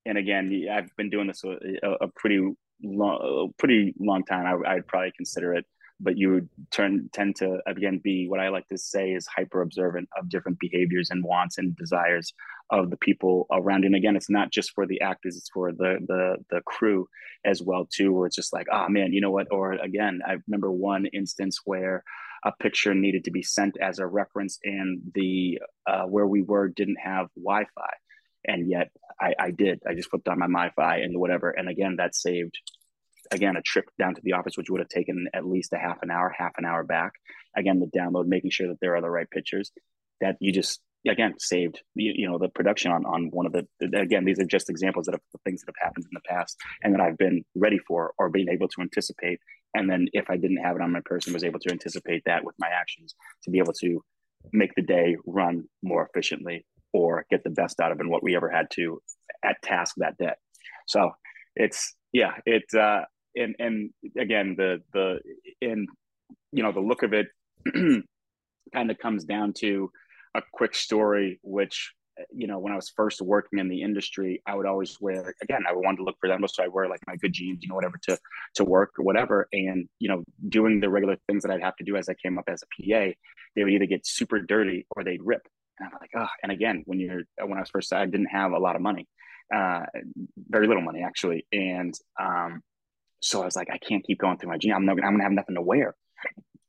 and again i've been doing this a, a pretty long a pretty long time I, i'd probably consider it but you turn tend to again be what I like to say is hyper observant of different behaviors and wants and desires of the people around. And again, it's not just for the actors; it's for the the the crew as well too. Where it's just like, oh man, you know what? Or again, I remember one instance where a picture needed to be sent as a reference, and the uh, where we were didn't have Wi-Fi, and yet I, I did. I just flipped on my Wi-Fi and whatever, and again, that saved again a trip down to the office which would have taken at least a half an hour half an hour back. Again the download making sure that there are the right pictures that you just again saved you, you know the production on on one of the again these are just examples of the things that have happened in the past and that I've been ready for or being able to anticipate. And then if I didn't have it on my person was able to anticipate that with my actions to be able to make the day run more efficiently or get the best out of it what we ever had to at task that day. So it's yeah it uh and and again the the in you know the look of it [clears throat] kind of comes down to a quick story which you know when i was first working in the industry i would always wear again i wanted to look for them so i wear like my good jeans you know whatever to to work or whatever. And you know doing the regular things that i'd have to do as i came up as a pa they would either get super dirty or they'd rip. And i'm like oh and again when you're when i was first i didn't have a lot of money uh very little money actually. And um so I was like, I can't keep going through my jeans. I'm, not, I'm gonna have nothing to wear.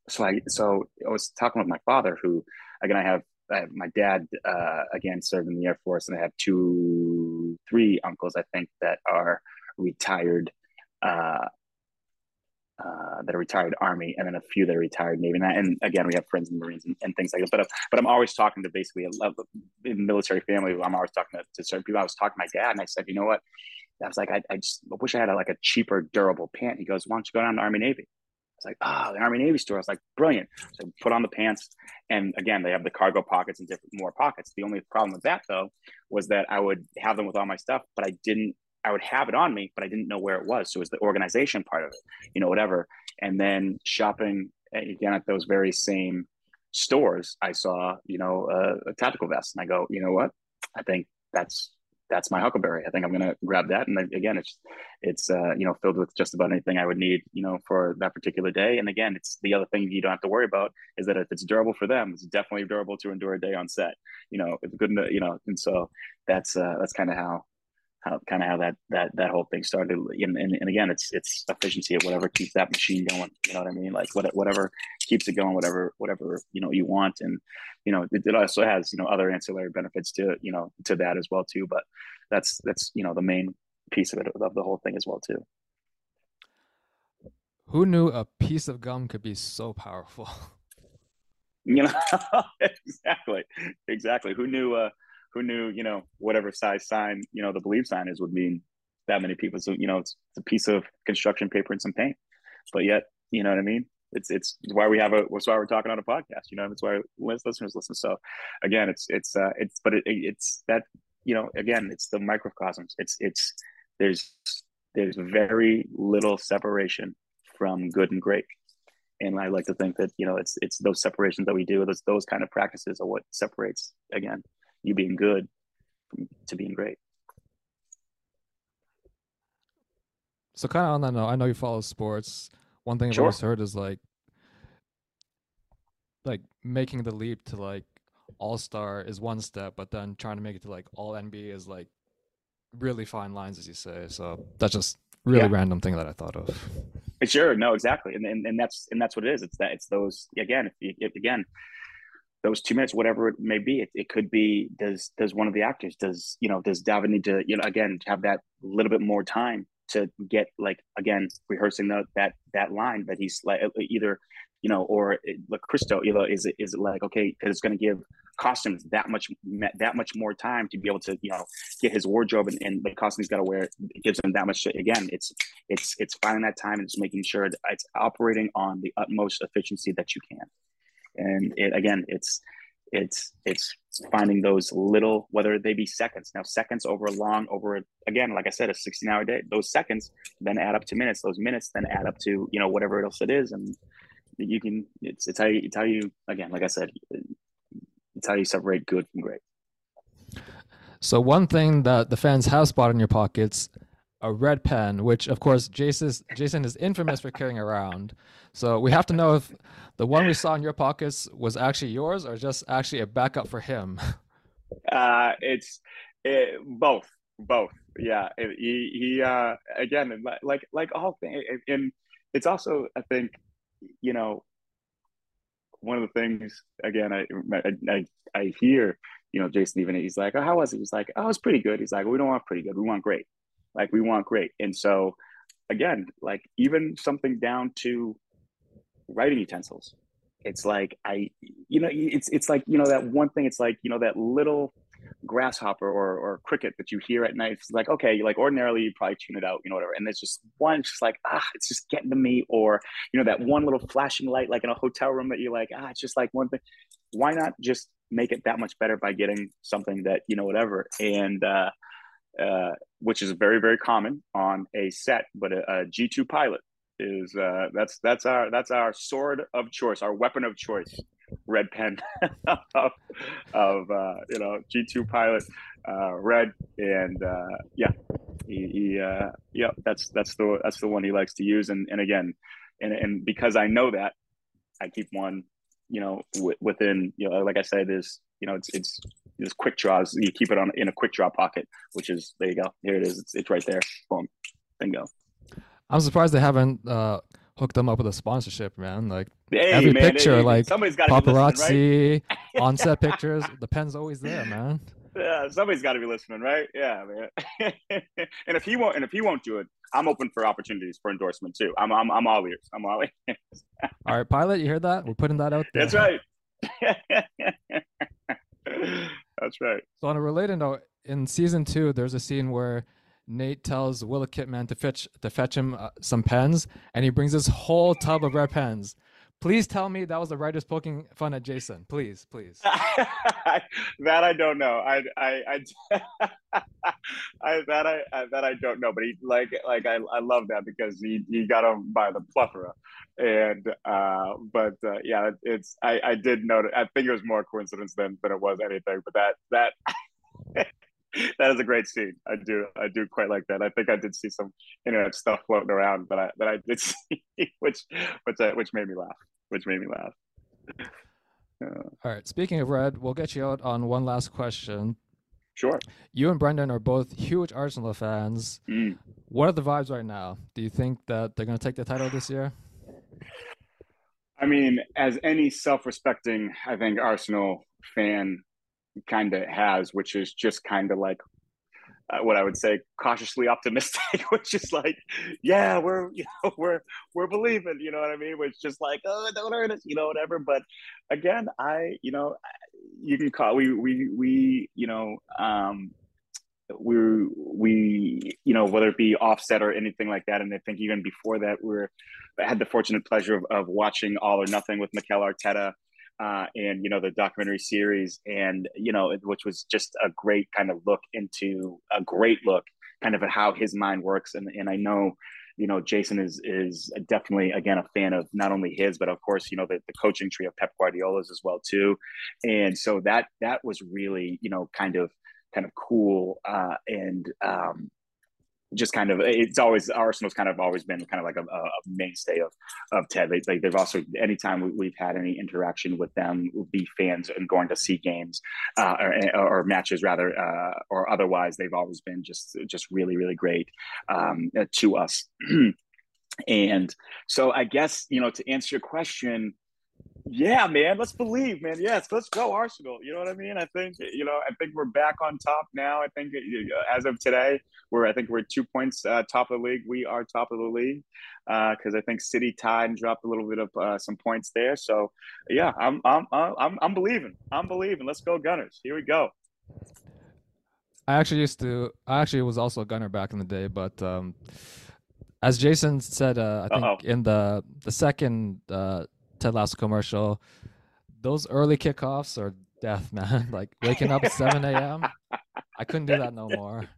So I so I was talking with my father, who again I have, I have my dad uh, again served in the Air Force, and I have two, three uncles I think that are retired. Uh, uh, that are retired Army, and then a few that are retired Navy. And, and again, we have friends in Marines and, and things like that. But but I'm always talking to basically a, a military family. I'm always talking to, to certain people. I was talking to my dad, and I said, you know what? I was like, I, I just wish I had a, like a cheaper, durable pant. He goes, Why don't you go down to Army Navy? I was like, oh, the Army Navy store. I was like, brilliant. So put on the pants. And again, they have the cargo pockets and different more pockets. The only problem with that though was that I would have them with all my stuff, but I didn't, I would have it on me, but I didn't know where it was. So it was the organization part of it, you know, whatever. And then shopping eh, again at those very same stores, I saw, you know, a, a tactical vest. And I go, you know what? I think that's that's my huckleberry. I think I'm gonna grab that. And again, it's it's uh, you know filled with just about anything I would need you know for that particular day. And again, it's the other thing you don't have to worry about is that if it's durable for them, it's definitely durable to endure a day on set. You know, it's good. You know, and so that's uh, that's kind of how how kind of how that that that whole thing started. And, and, and again, it's it's efficiency of whatever keeps that machine going. You know what I mean? Like what, whatever keeps it going, whatever whatever you know you want, and you know it, it also has you know other ancillary benefits to you know to that as well too. But that's that's you know the main piece of it of the whole thing as well too. Who knew a piece of gum could be so powerful? You know, [laughs] exactly, exactly. Who knew? Uh, who knew, you know, whatever size sign, you know, the believe sign is would mean that many people. So, you know, it's, it's a piece of construction paper and some paint. But yet, you know what I mean? It's it's why we have a that's why we're talking on a podcast. You know, it's why listeners listen. So again, it's it's uh it's but it, it's that you know again it's the microcosms. It's it's there's there's very little separation from good and great and I like to think that you know it's it's those separations that we do, those those kind of practices are what separates again you being good to being great. So kind of on that note, I know you follow sports. One thing I've always heard is like like making the leap to like all star is one step, but then trying to make it to like all NBA is like really fine lines, as you say. So that's just really yeah. random thing that I thought of. Sure, no, exactly, and, and and that's and that's what it is. It's that it's those again. If, if again, those two minutes, whatever it may be. It, it, could be does does one of the actors does you know does David need to you know again have that little bit more time to get like again rehearsing the, that that line that he's like uh, either you know or uh, like Cristo you know is it is it like okay because it's going to give costumes that much that much more time to be able to you know get his wardrobe and, and the costume he's got to wear it gives him that much again it's it's it's finding that time and just making sure that it's operating on the utmost efficiency that you can and it, again it's it's it's finding those little whether they be seconds. Now seconds over long over again like i said a 16 hour day those seconds then add up to minutes. Those minutes then add up to you know whatever else it is. And you can it's it's how you it's how you again like i said it's how you separate good from great. So one thing that the fans have spotted in your pockets a red pen, which of course Jason Jason is infamous for carrying around. So we have to know if the one we saw in your pockets was actually yours or just actually a backup for him. [laughs] Uh, it's it, both, both. Yeah, it, he he uh, again like like all things, and it's also I think you know one of the things again I I I hear you know Jason even he's like oh how was it he's like oh it's pretty good he's like we don't want pretty good we want great like we want great and so again like even something down to writing utensils it's like I you know it's it's like you know that one thing it's like you know that little grasshopper or, or cricket that you hear at night. It's like, okay, like ordinarily you probably tune it out, you know, whatever. And it's just one, it's just like, ah, it's just getting to me. Or, you know, that one little flashing light, like in a hotel room that you're like, ah, it's just like one thing. Why not just make it that much better by getting something that, you know, whatever. And, uh, uh, which is very, very common on a set, but a a G2 pilot is, uh, that's, that's our, that's our sword of choice, our weapon of choice. Red pen [laughs] of, of uh, you know G2 pilot uh, red and uh, yeah he, he uh, yeah that's that's the that's the one he likes to use. And and again and and because I know that I keep one you know w- within you know like I said there's you know it's it's there's quick draws you keep it on in a quick draw pocket which is there you go here it is it's, it's right there boom bingo I'm surprised they haven't uh hook them up with a sponsorship, man. Like hey, every man, picture, hey, like somebody's got paparazzi, right? [laughs] on-set pictures. The pen's always there, man. Yeah, somebody's got to be listening, right? Yeah, man. [laughs] and if he won't, and if he won't do it, I'm open for opportunities for endorsement too. I'm, I'm, I'm all ears. I'm all ears. [laughs] all right, pilot, you heard that? We're putting that out there. That's right. That's right. So on a related note, in season two, there's a scene where Nate tells Willa Kitman to fetch to fetch him uh, some pens, and he brings this whole tub of red pens. Please tell me that was the writers poking fun at Jason. Please, please. [laughs] that I don't know. I I I, [laughs] I that I, I, that I don't know. But he like like I, I love that because he he got him by the plethora, and uh, but uh, yeah, it's I I did note. I think it was more coincidence than than it was anything. But that that [laughs] [laughs] that is a great scene. I do I do quite like that. I think I did see some internet stuff floating around that I that I did [laughs] see, which which uh, which made me laugh. Which made me laugh. Uh, All right. Speaking of red, we'll get you out on one last question. Sure. You and Brendan are both huge Arsenal fans. Mm. What are the vibes right now? Do you think that they're going to take the title this year? I mean, as any self-respecting, I think Arsenal fan kind of has, which is just kind of like uh, what I would say cautiously optimistic, [laughs] which is like, yeah, we're [laughs] you know we're we're believing, you know what I mean? Which just like, oh, don't hurt us, you know, whatever. But again, I you know, you can call we we we you know um we we you know whether it be offset or anything like that and i think even before that we're I had the fortunate pleasure of, of watching all or nothing with Mikel Arteta uh, and you know the documentary series, and you know which was just a great kind of look into a great look kind of at how his mind works, and and I know you know Jason is is definitely again a fan of not only his but of course you know the, the coaching tree of Pep Guardiola's as well too, and so that that was really you know kind of kind of cool uh, and um, just kind of it's always Arsenal's kind of always been kind of like a, a mainstay of of Ted. Like they've also anytime we, have had any interaction with them, be fans and going to see games uh, or, or, matches rather uh, or otherwise, they've always been just just really really great um, to us. [clears throat] and so I guess you know to answer your question, yeah, man, let's believe, man. Yes, let's go Arsenal. You know what I mean? I think you know, I think we're back on top now. I think as of today, we're I think we're two points uh, top of the league. We are top of the league because uh, I think City tied and dropped a little bit of uh, some points there. So yeah, I'm I'm I'm I'm believing. I'm believing. Let's go Gunners. Here we go. I actually used to. I actually was also a gunner back in the day, but um, as Jason said, uh, I think Uh-oh. in the the second uh, Ted Lasso commercial. Those early kickoffs are death, [laughs] man. like waking up at 7 a.m. I couldn't do that no more.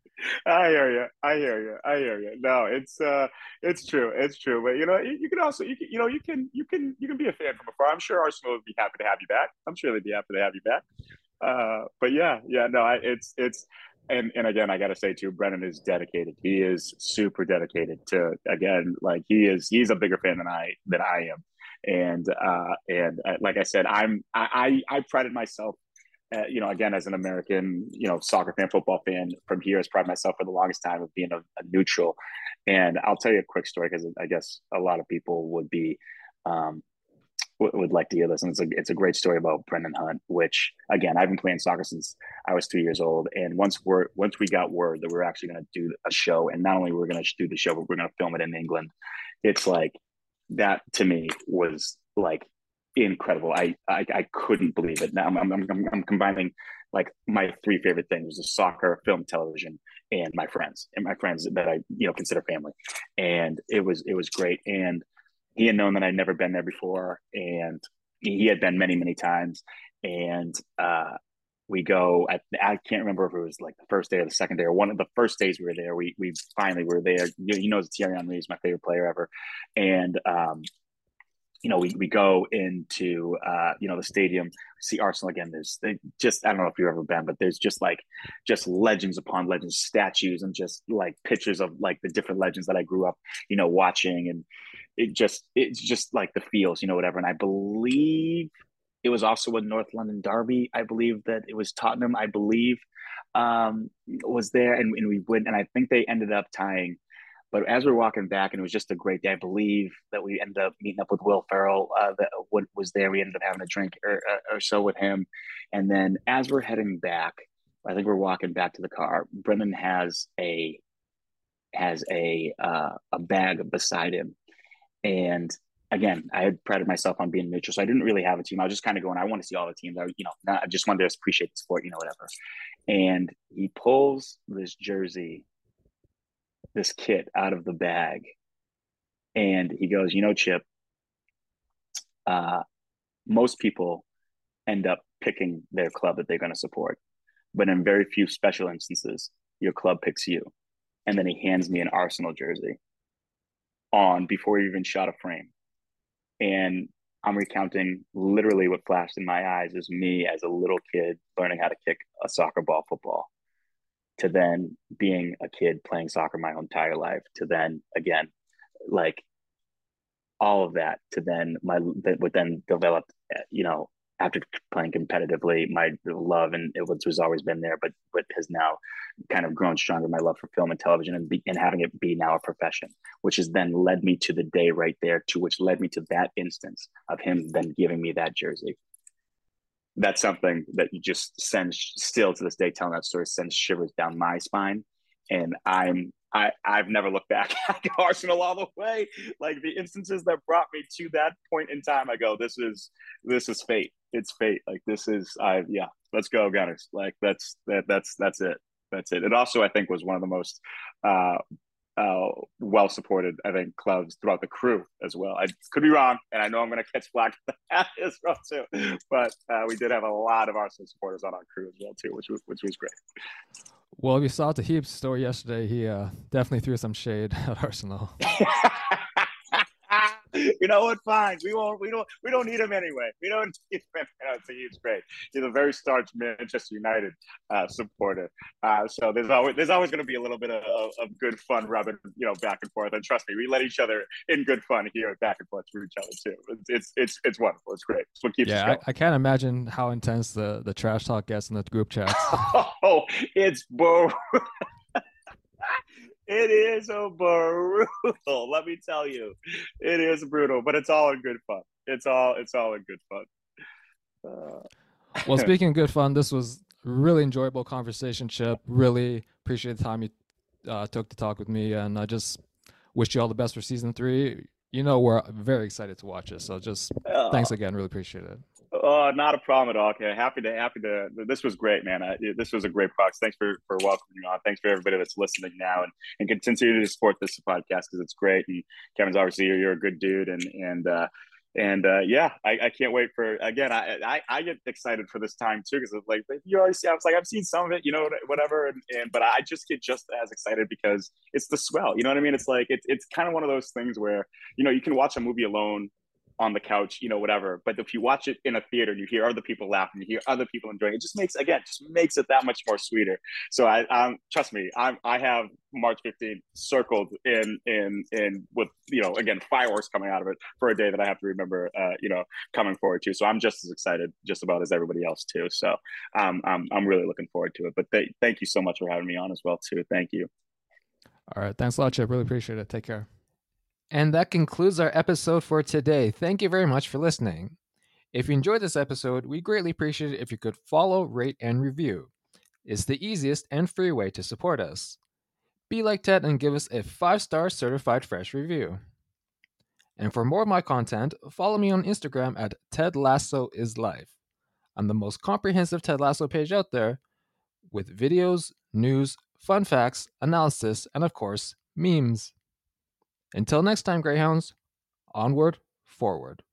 I hear you. I hear you. I hear you. No, it's uh, it's true. It's true. But you know, you, you can also, you can, you know, you can, you can, you can be a fan from afar. I'm sure Arsenal would be happy to have you back. I'm sure they'd be happy to have you back. Uh, but yeah, yeah, no, I, it's, it's, and and again, I got to say too, Brendan is dedicated. He is super dedicated to again, like he is. He's a bigger fan than I than I am, and uh, and uh, like I said, I'm I I, I prided myself. Uh, you know, again, as an American, you know, soccer fan, football fan from here, has prided myself for the longest time of being a, a neutral. And I'll tell you a quick story because I guess a lot of people would be um, would like to hear this. And it's a, it's a great story about Brendan Hunt, which again, I've been playing soccer since I was three years old. And once we're, once we got word that we are actually going to do a show and not only we're going to do the show, but we're going to film it in England. It's like that to me was like incredible. I, I, I couldn't believe it. Now I'm, I'm, I'm, I'm combining like my three favorite things was soccer, film, television, and my friends and my friends that I, you know, consider family. And it was, it was great. And, he had known that I'd never been there before, and he had been many, many times. And uh, we go. At, I can't remember if it was like the first day or the second day or one of the first days we were there. We we finally were there. You, He knows Thierry Henry is my favorite player ever, and um, you know, we, we go into, uh, you know, the stadium, see Arsenal again. There's just, I don't know if you've ever been, but there's just like, just legends upon legends, statues, and just like pictures of like the different legends that I grew up, you know, watching. And it just, it's just like the feels, you know, whatever. And I believe it was also a North London derby. I believe that it was Tottenham, I believe, um, was there. And, and we went, and I think they ended up tying but as we are walking back, and it was just a great day, I believe that we ended up meeting up with Will Ferrell. Uh, that was there. We ended up having a drink or, or so with him, and then as we're heading back, I think we're walking back to the car. Brendan has a has a uh, a bag beside him, and again, I had prided myself on being neutral, so I didn't really have a team. I was just kind of going, I want to see all the teams. I, you know, not, I just wanted to appreciate the sport, you know, whatever. And he pulls this jersey this kit out of the bag and he goes you know chip uh, most people end up picking their club that they're going to support but in very few special instances your club picks you and then he hands me an arsenal jersey on before he even shot a frame and i'm recounting literally what flashed in my eyes is me as a little kid learning how to kick a soccer ball football to then being a kid playing soccer my entire life to then again like all of that to then my that would then develop you know after playing competitively my love and it was, was always been there but but has now kind of grown stronger my love for film and television and, be, and having it be now a profession which has then led me to the day right there to which led me to that instance of him then giving me that jersey. That's something that you just sends still to this day telling that story sends shivers down my spine. And i'm i i've never looked back [laughs] at arsenal all the way. Like the instances that brought me to that point in time i go this is this is fate it's fate like this is i yeah let's go gunners like that's that that's that's it that's it it also i think was one of the most uh uh, well supported, I think, clubs throughout the crew as well. I could be wrong, and I know I'm going to catch flack for [laughs] that as well too. But uh, we did have a lot of Arsenal supporters on our crew as well too, which was which was great. Well, we saw the Heaps story yesterday. He uh, definitely threw some shade [laughs] at Arsenal. [laughs] [laughs] you know what? Fine. We won't. We don't. We don't need him anyway. We don't [laughs] need him. So he's great. He's a very staunch Manchester United uh, supporter. Uh, so there's always there's always going to be a little bit of, of, of, good fun rubbing you know back and forth. And trust me, we let each other in good fun here back and forth through each other too. It's it's it's, it's wonderful. It's great. It's what keeps yeah, I, I, can't imagine how intense the the trash talk gets in the group chats. [laughs] oh, it's bro. It is a brutal. Let me tell you, it is brutal, but it's all in good fun. It's all it's all in good fun. Uh, well, [laughs] speaking of good fun, this was really enjoyable conversation, Chip. Really appreciate the time you uh, took to talk with me, and I just wish you all the best for season three. You know, we're very excited to watch it. So just uh, thanks again. Really appreciate it. Oh, not a problem at all. Okay, happy to happy to. This was great, man. I, this was a great box. Thanks for for welcoming on. Thanks for everybody that's listening now and and continue to support this podcast because it's great. And Kevin's obviously you're, you're a good dude, and and uh, and uh, yeah, I, I can't wait for again. I, I, I get excited for this time too because it's like you always see. I was like I've seen some of it, you know, whatever, and, and but I just get just as excited because it's the swell. You know what I mean? It's like it's it's kind of one of those things where you know you can watch a movie alone on the couch, you know, whatever. But if you watch it in a theater, and you hear other people laughing, you hear other people enjoying it. just makes again, just makes it that much more sweeter. So I, trust me, I'm I have March 15th circled in in in with you know again fireworks coming out of it for a day that I have to remember, uh, you know, coming forward to. So I'm just as excited, just about as everybody else too. So um, I'm I'm really looking forward to it. But th- thank you so much for having me on as well too. Thank you. All right, thanks a lot, Chip. Really appreciate it. Take care. And that concludes our episode for today. Thank you very much for listening. If you enjoyed this episode, we greatly appreciate it if you could follow, rate, and review. It's the easiest and free way to support us. Be like Ted and give us a 5 star certified fresh review. And for more of my content, follow me on Instagram at Ted Lasso is Life. I'm the most comprehensive Ted Lasso page out there with videos, news, fun facts, analysis, and of course, memes. Until next time, Greyhounds, onward, forward.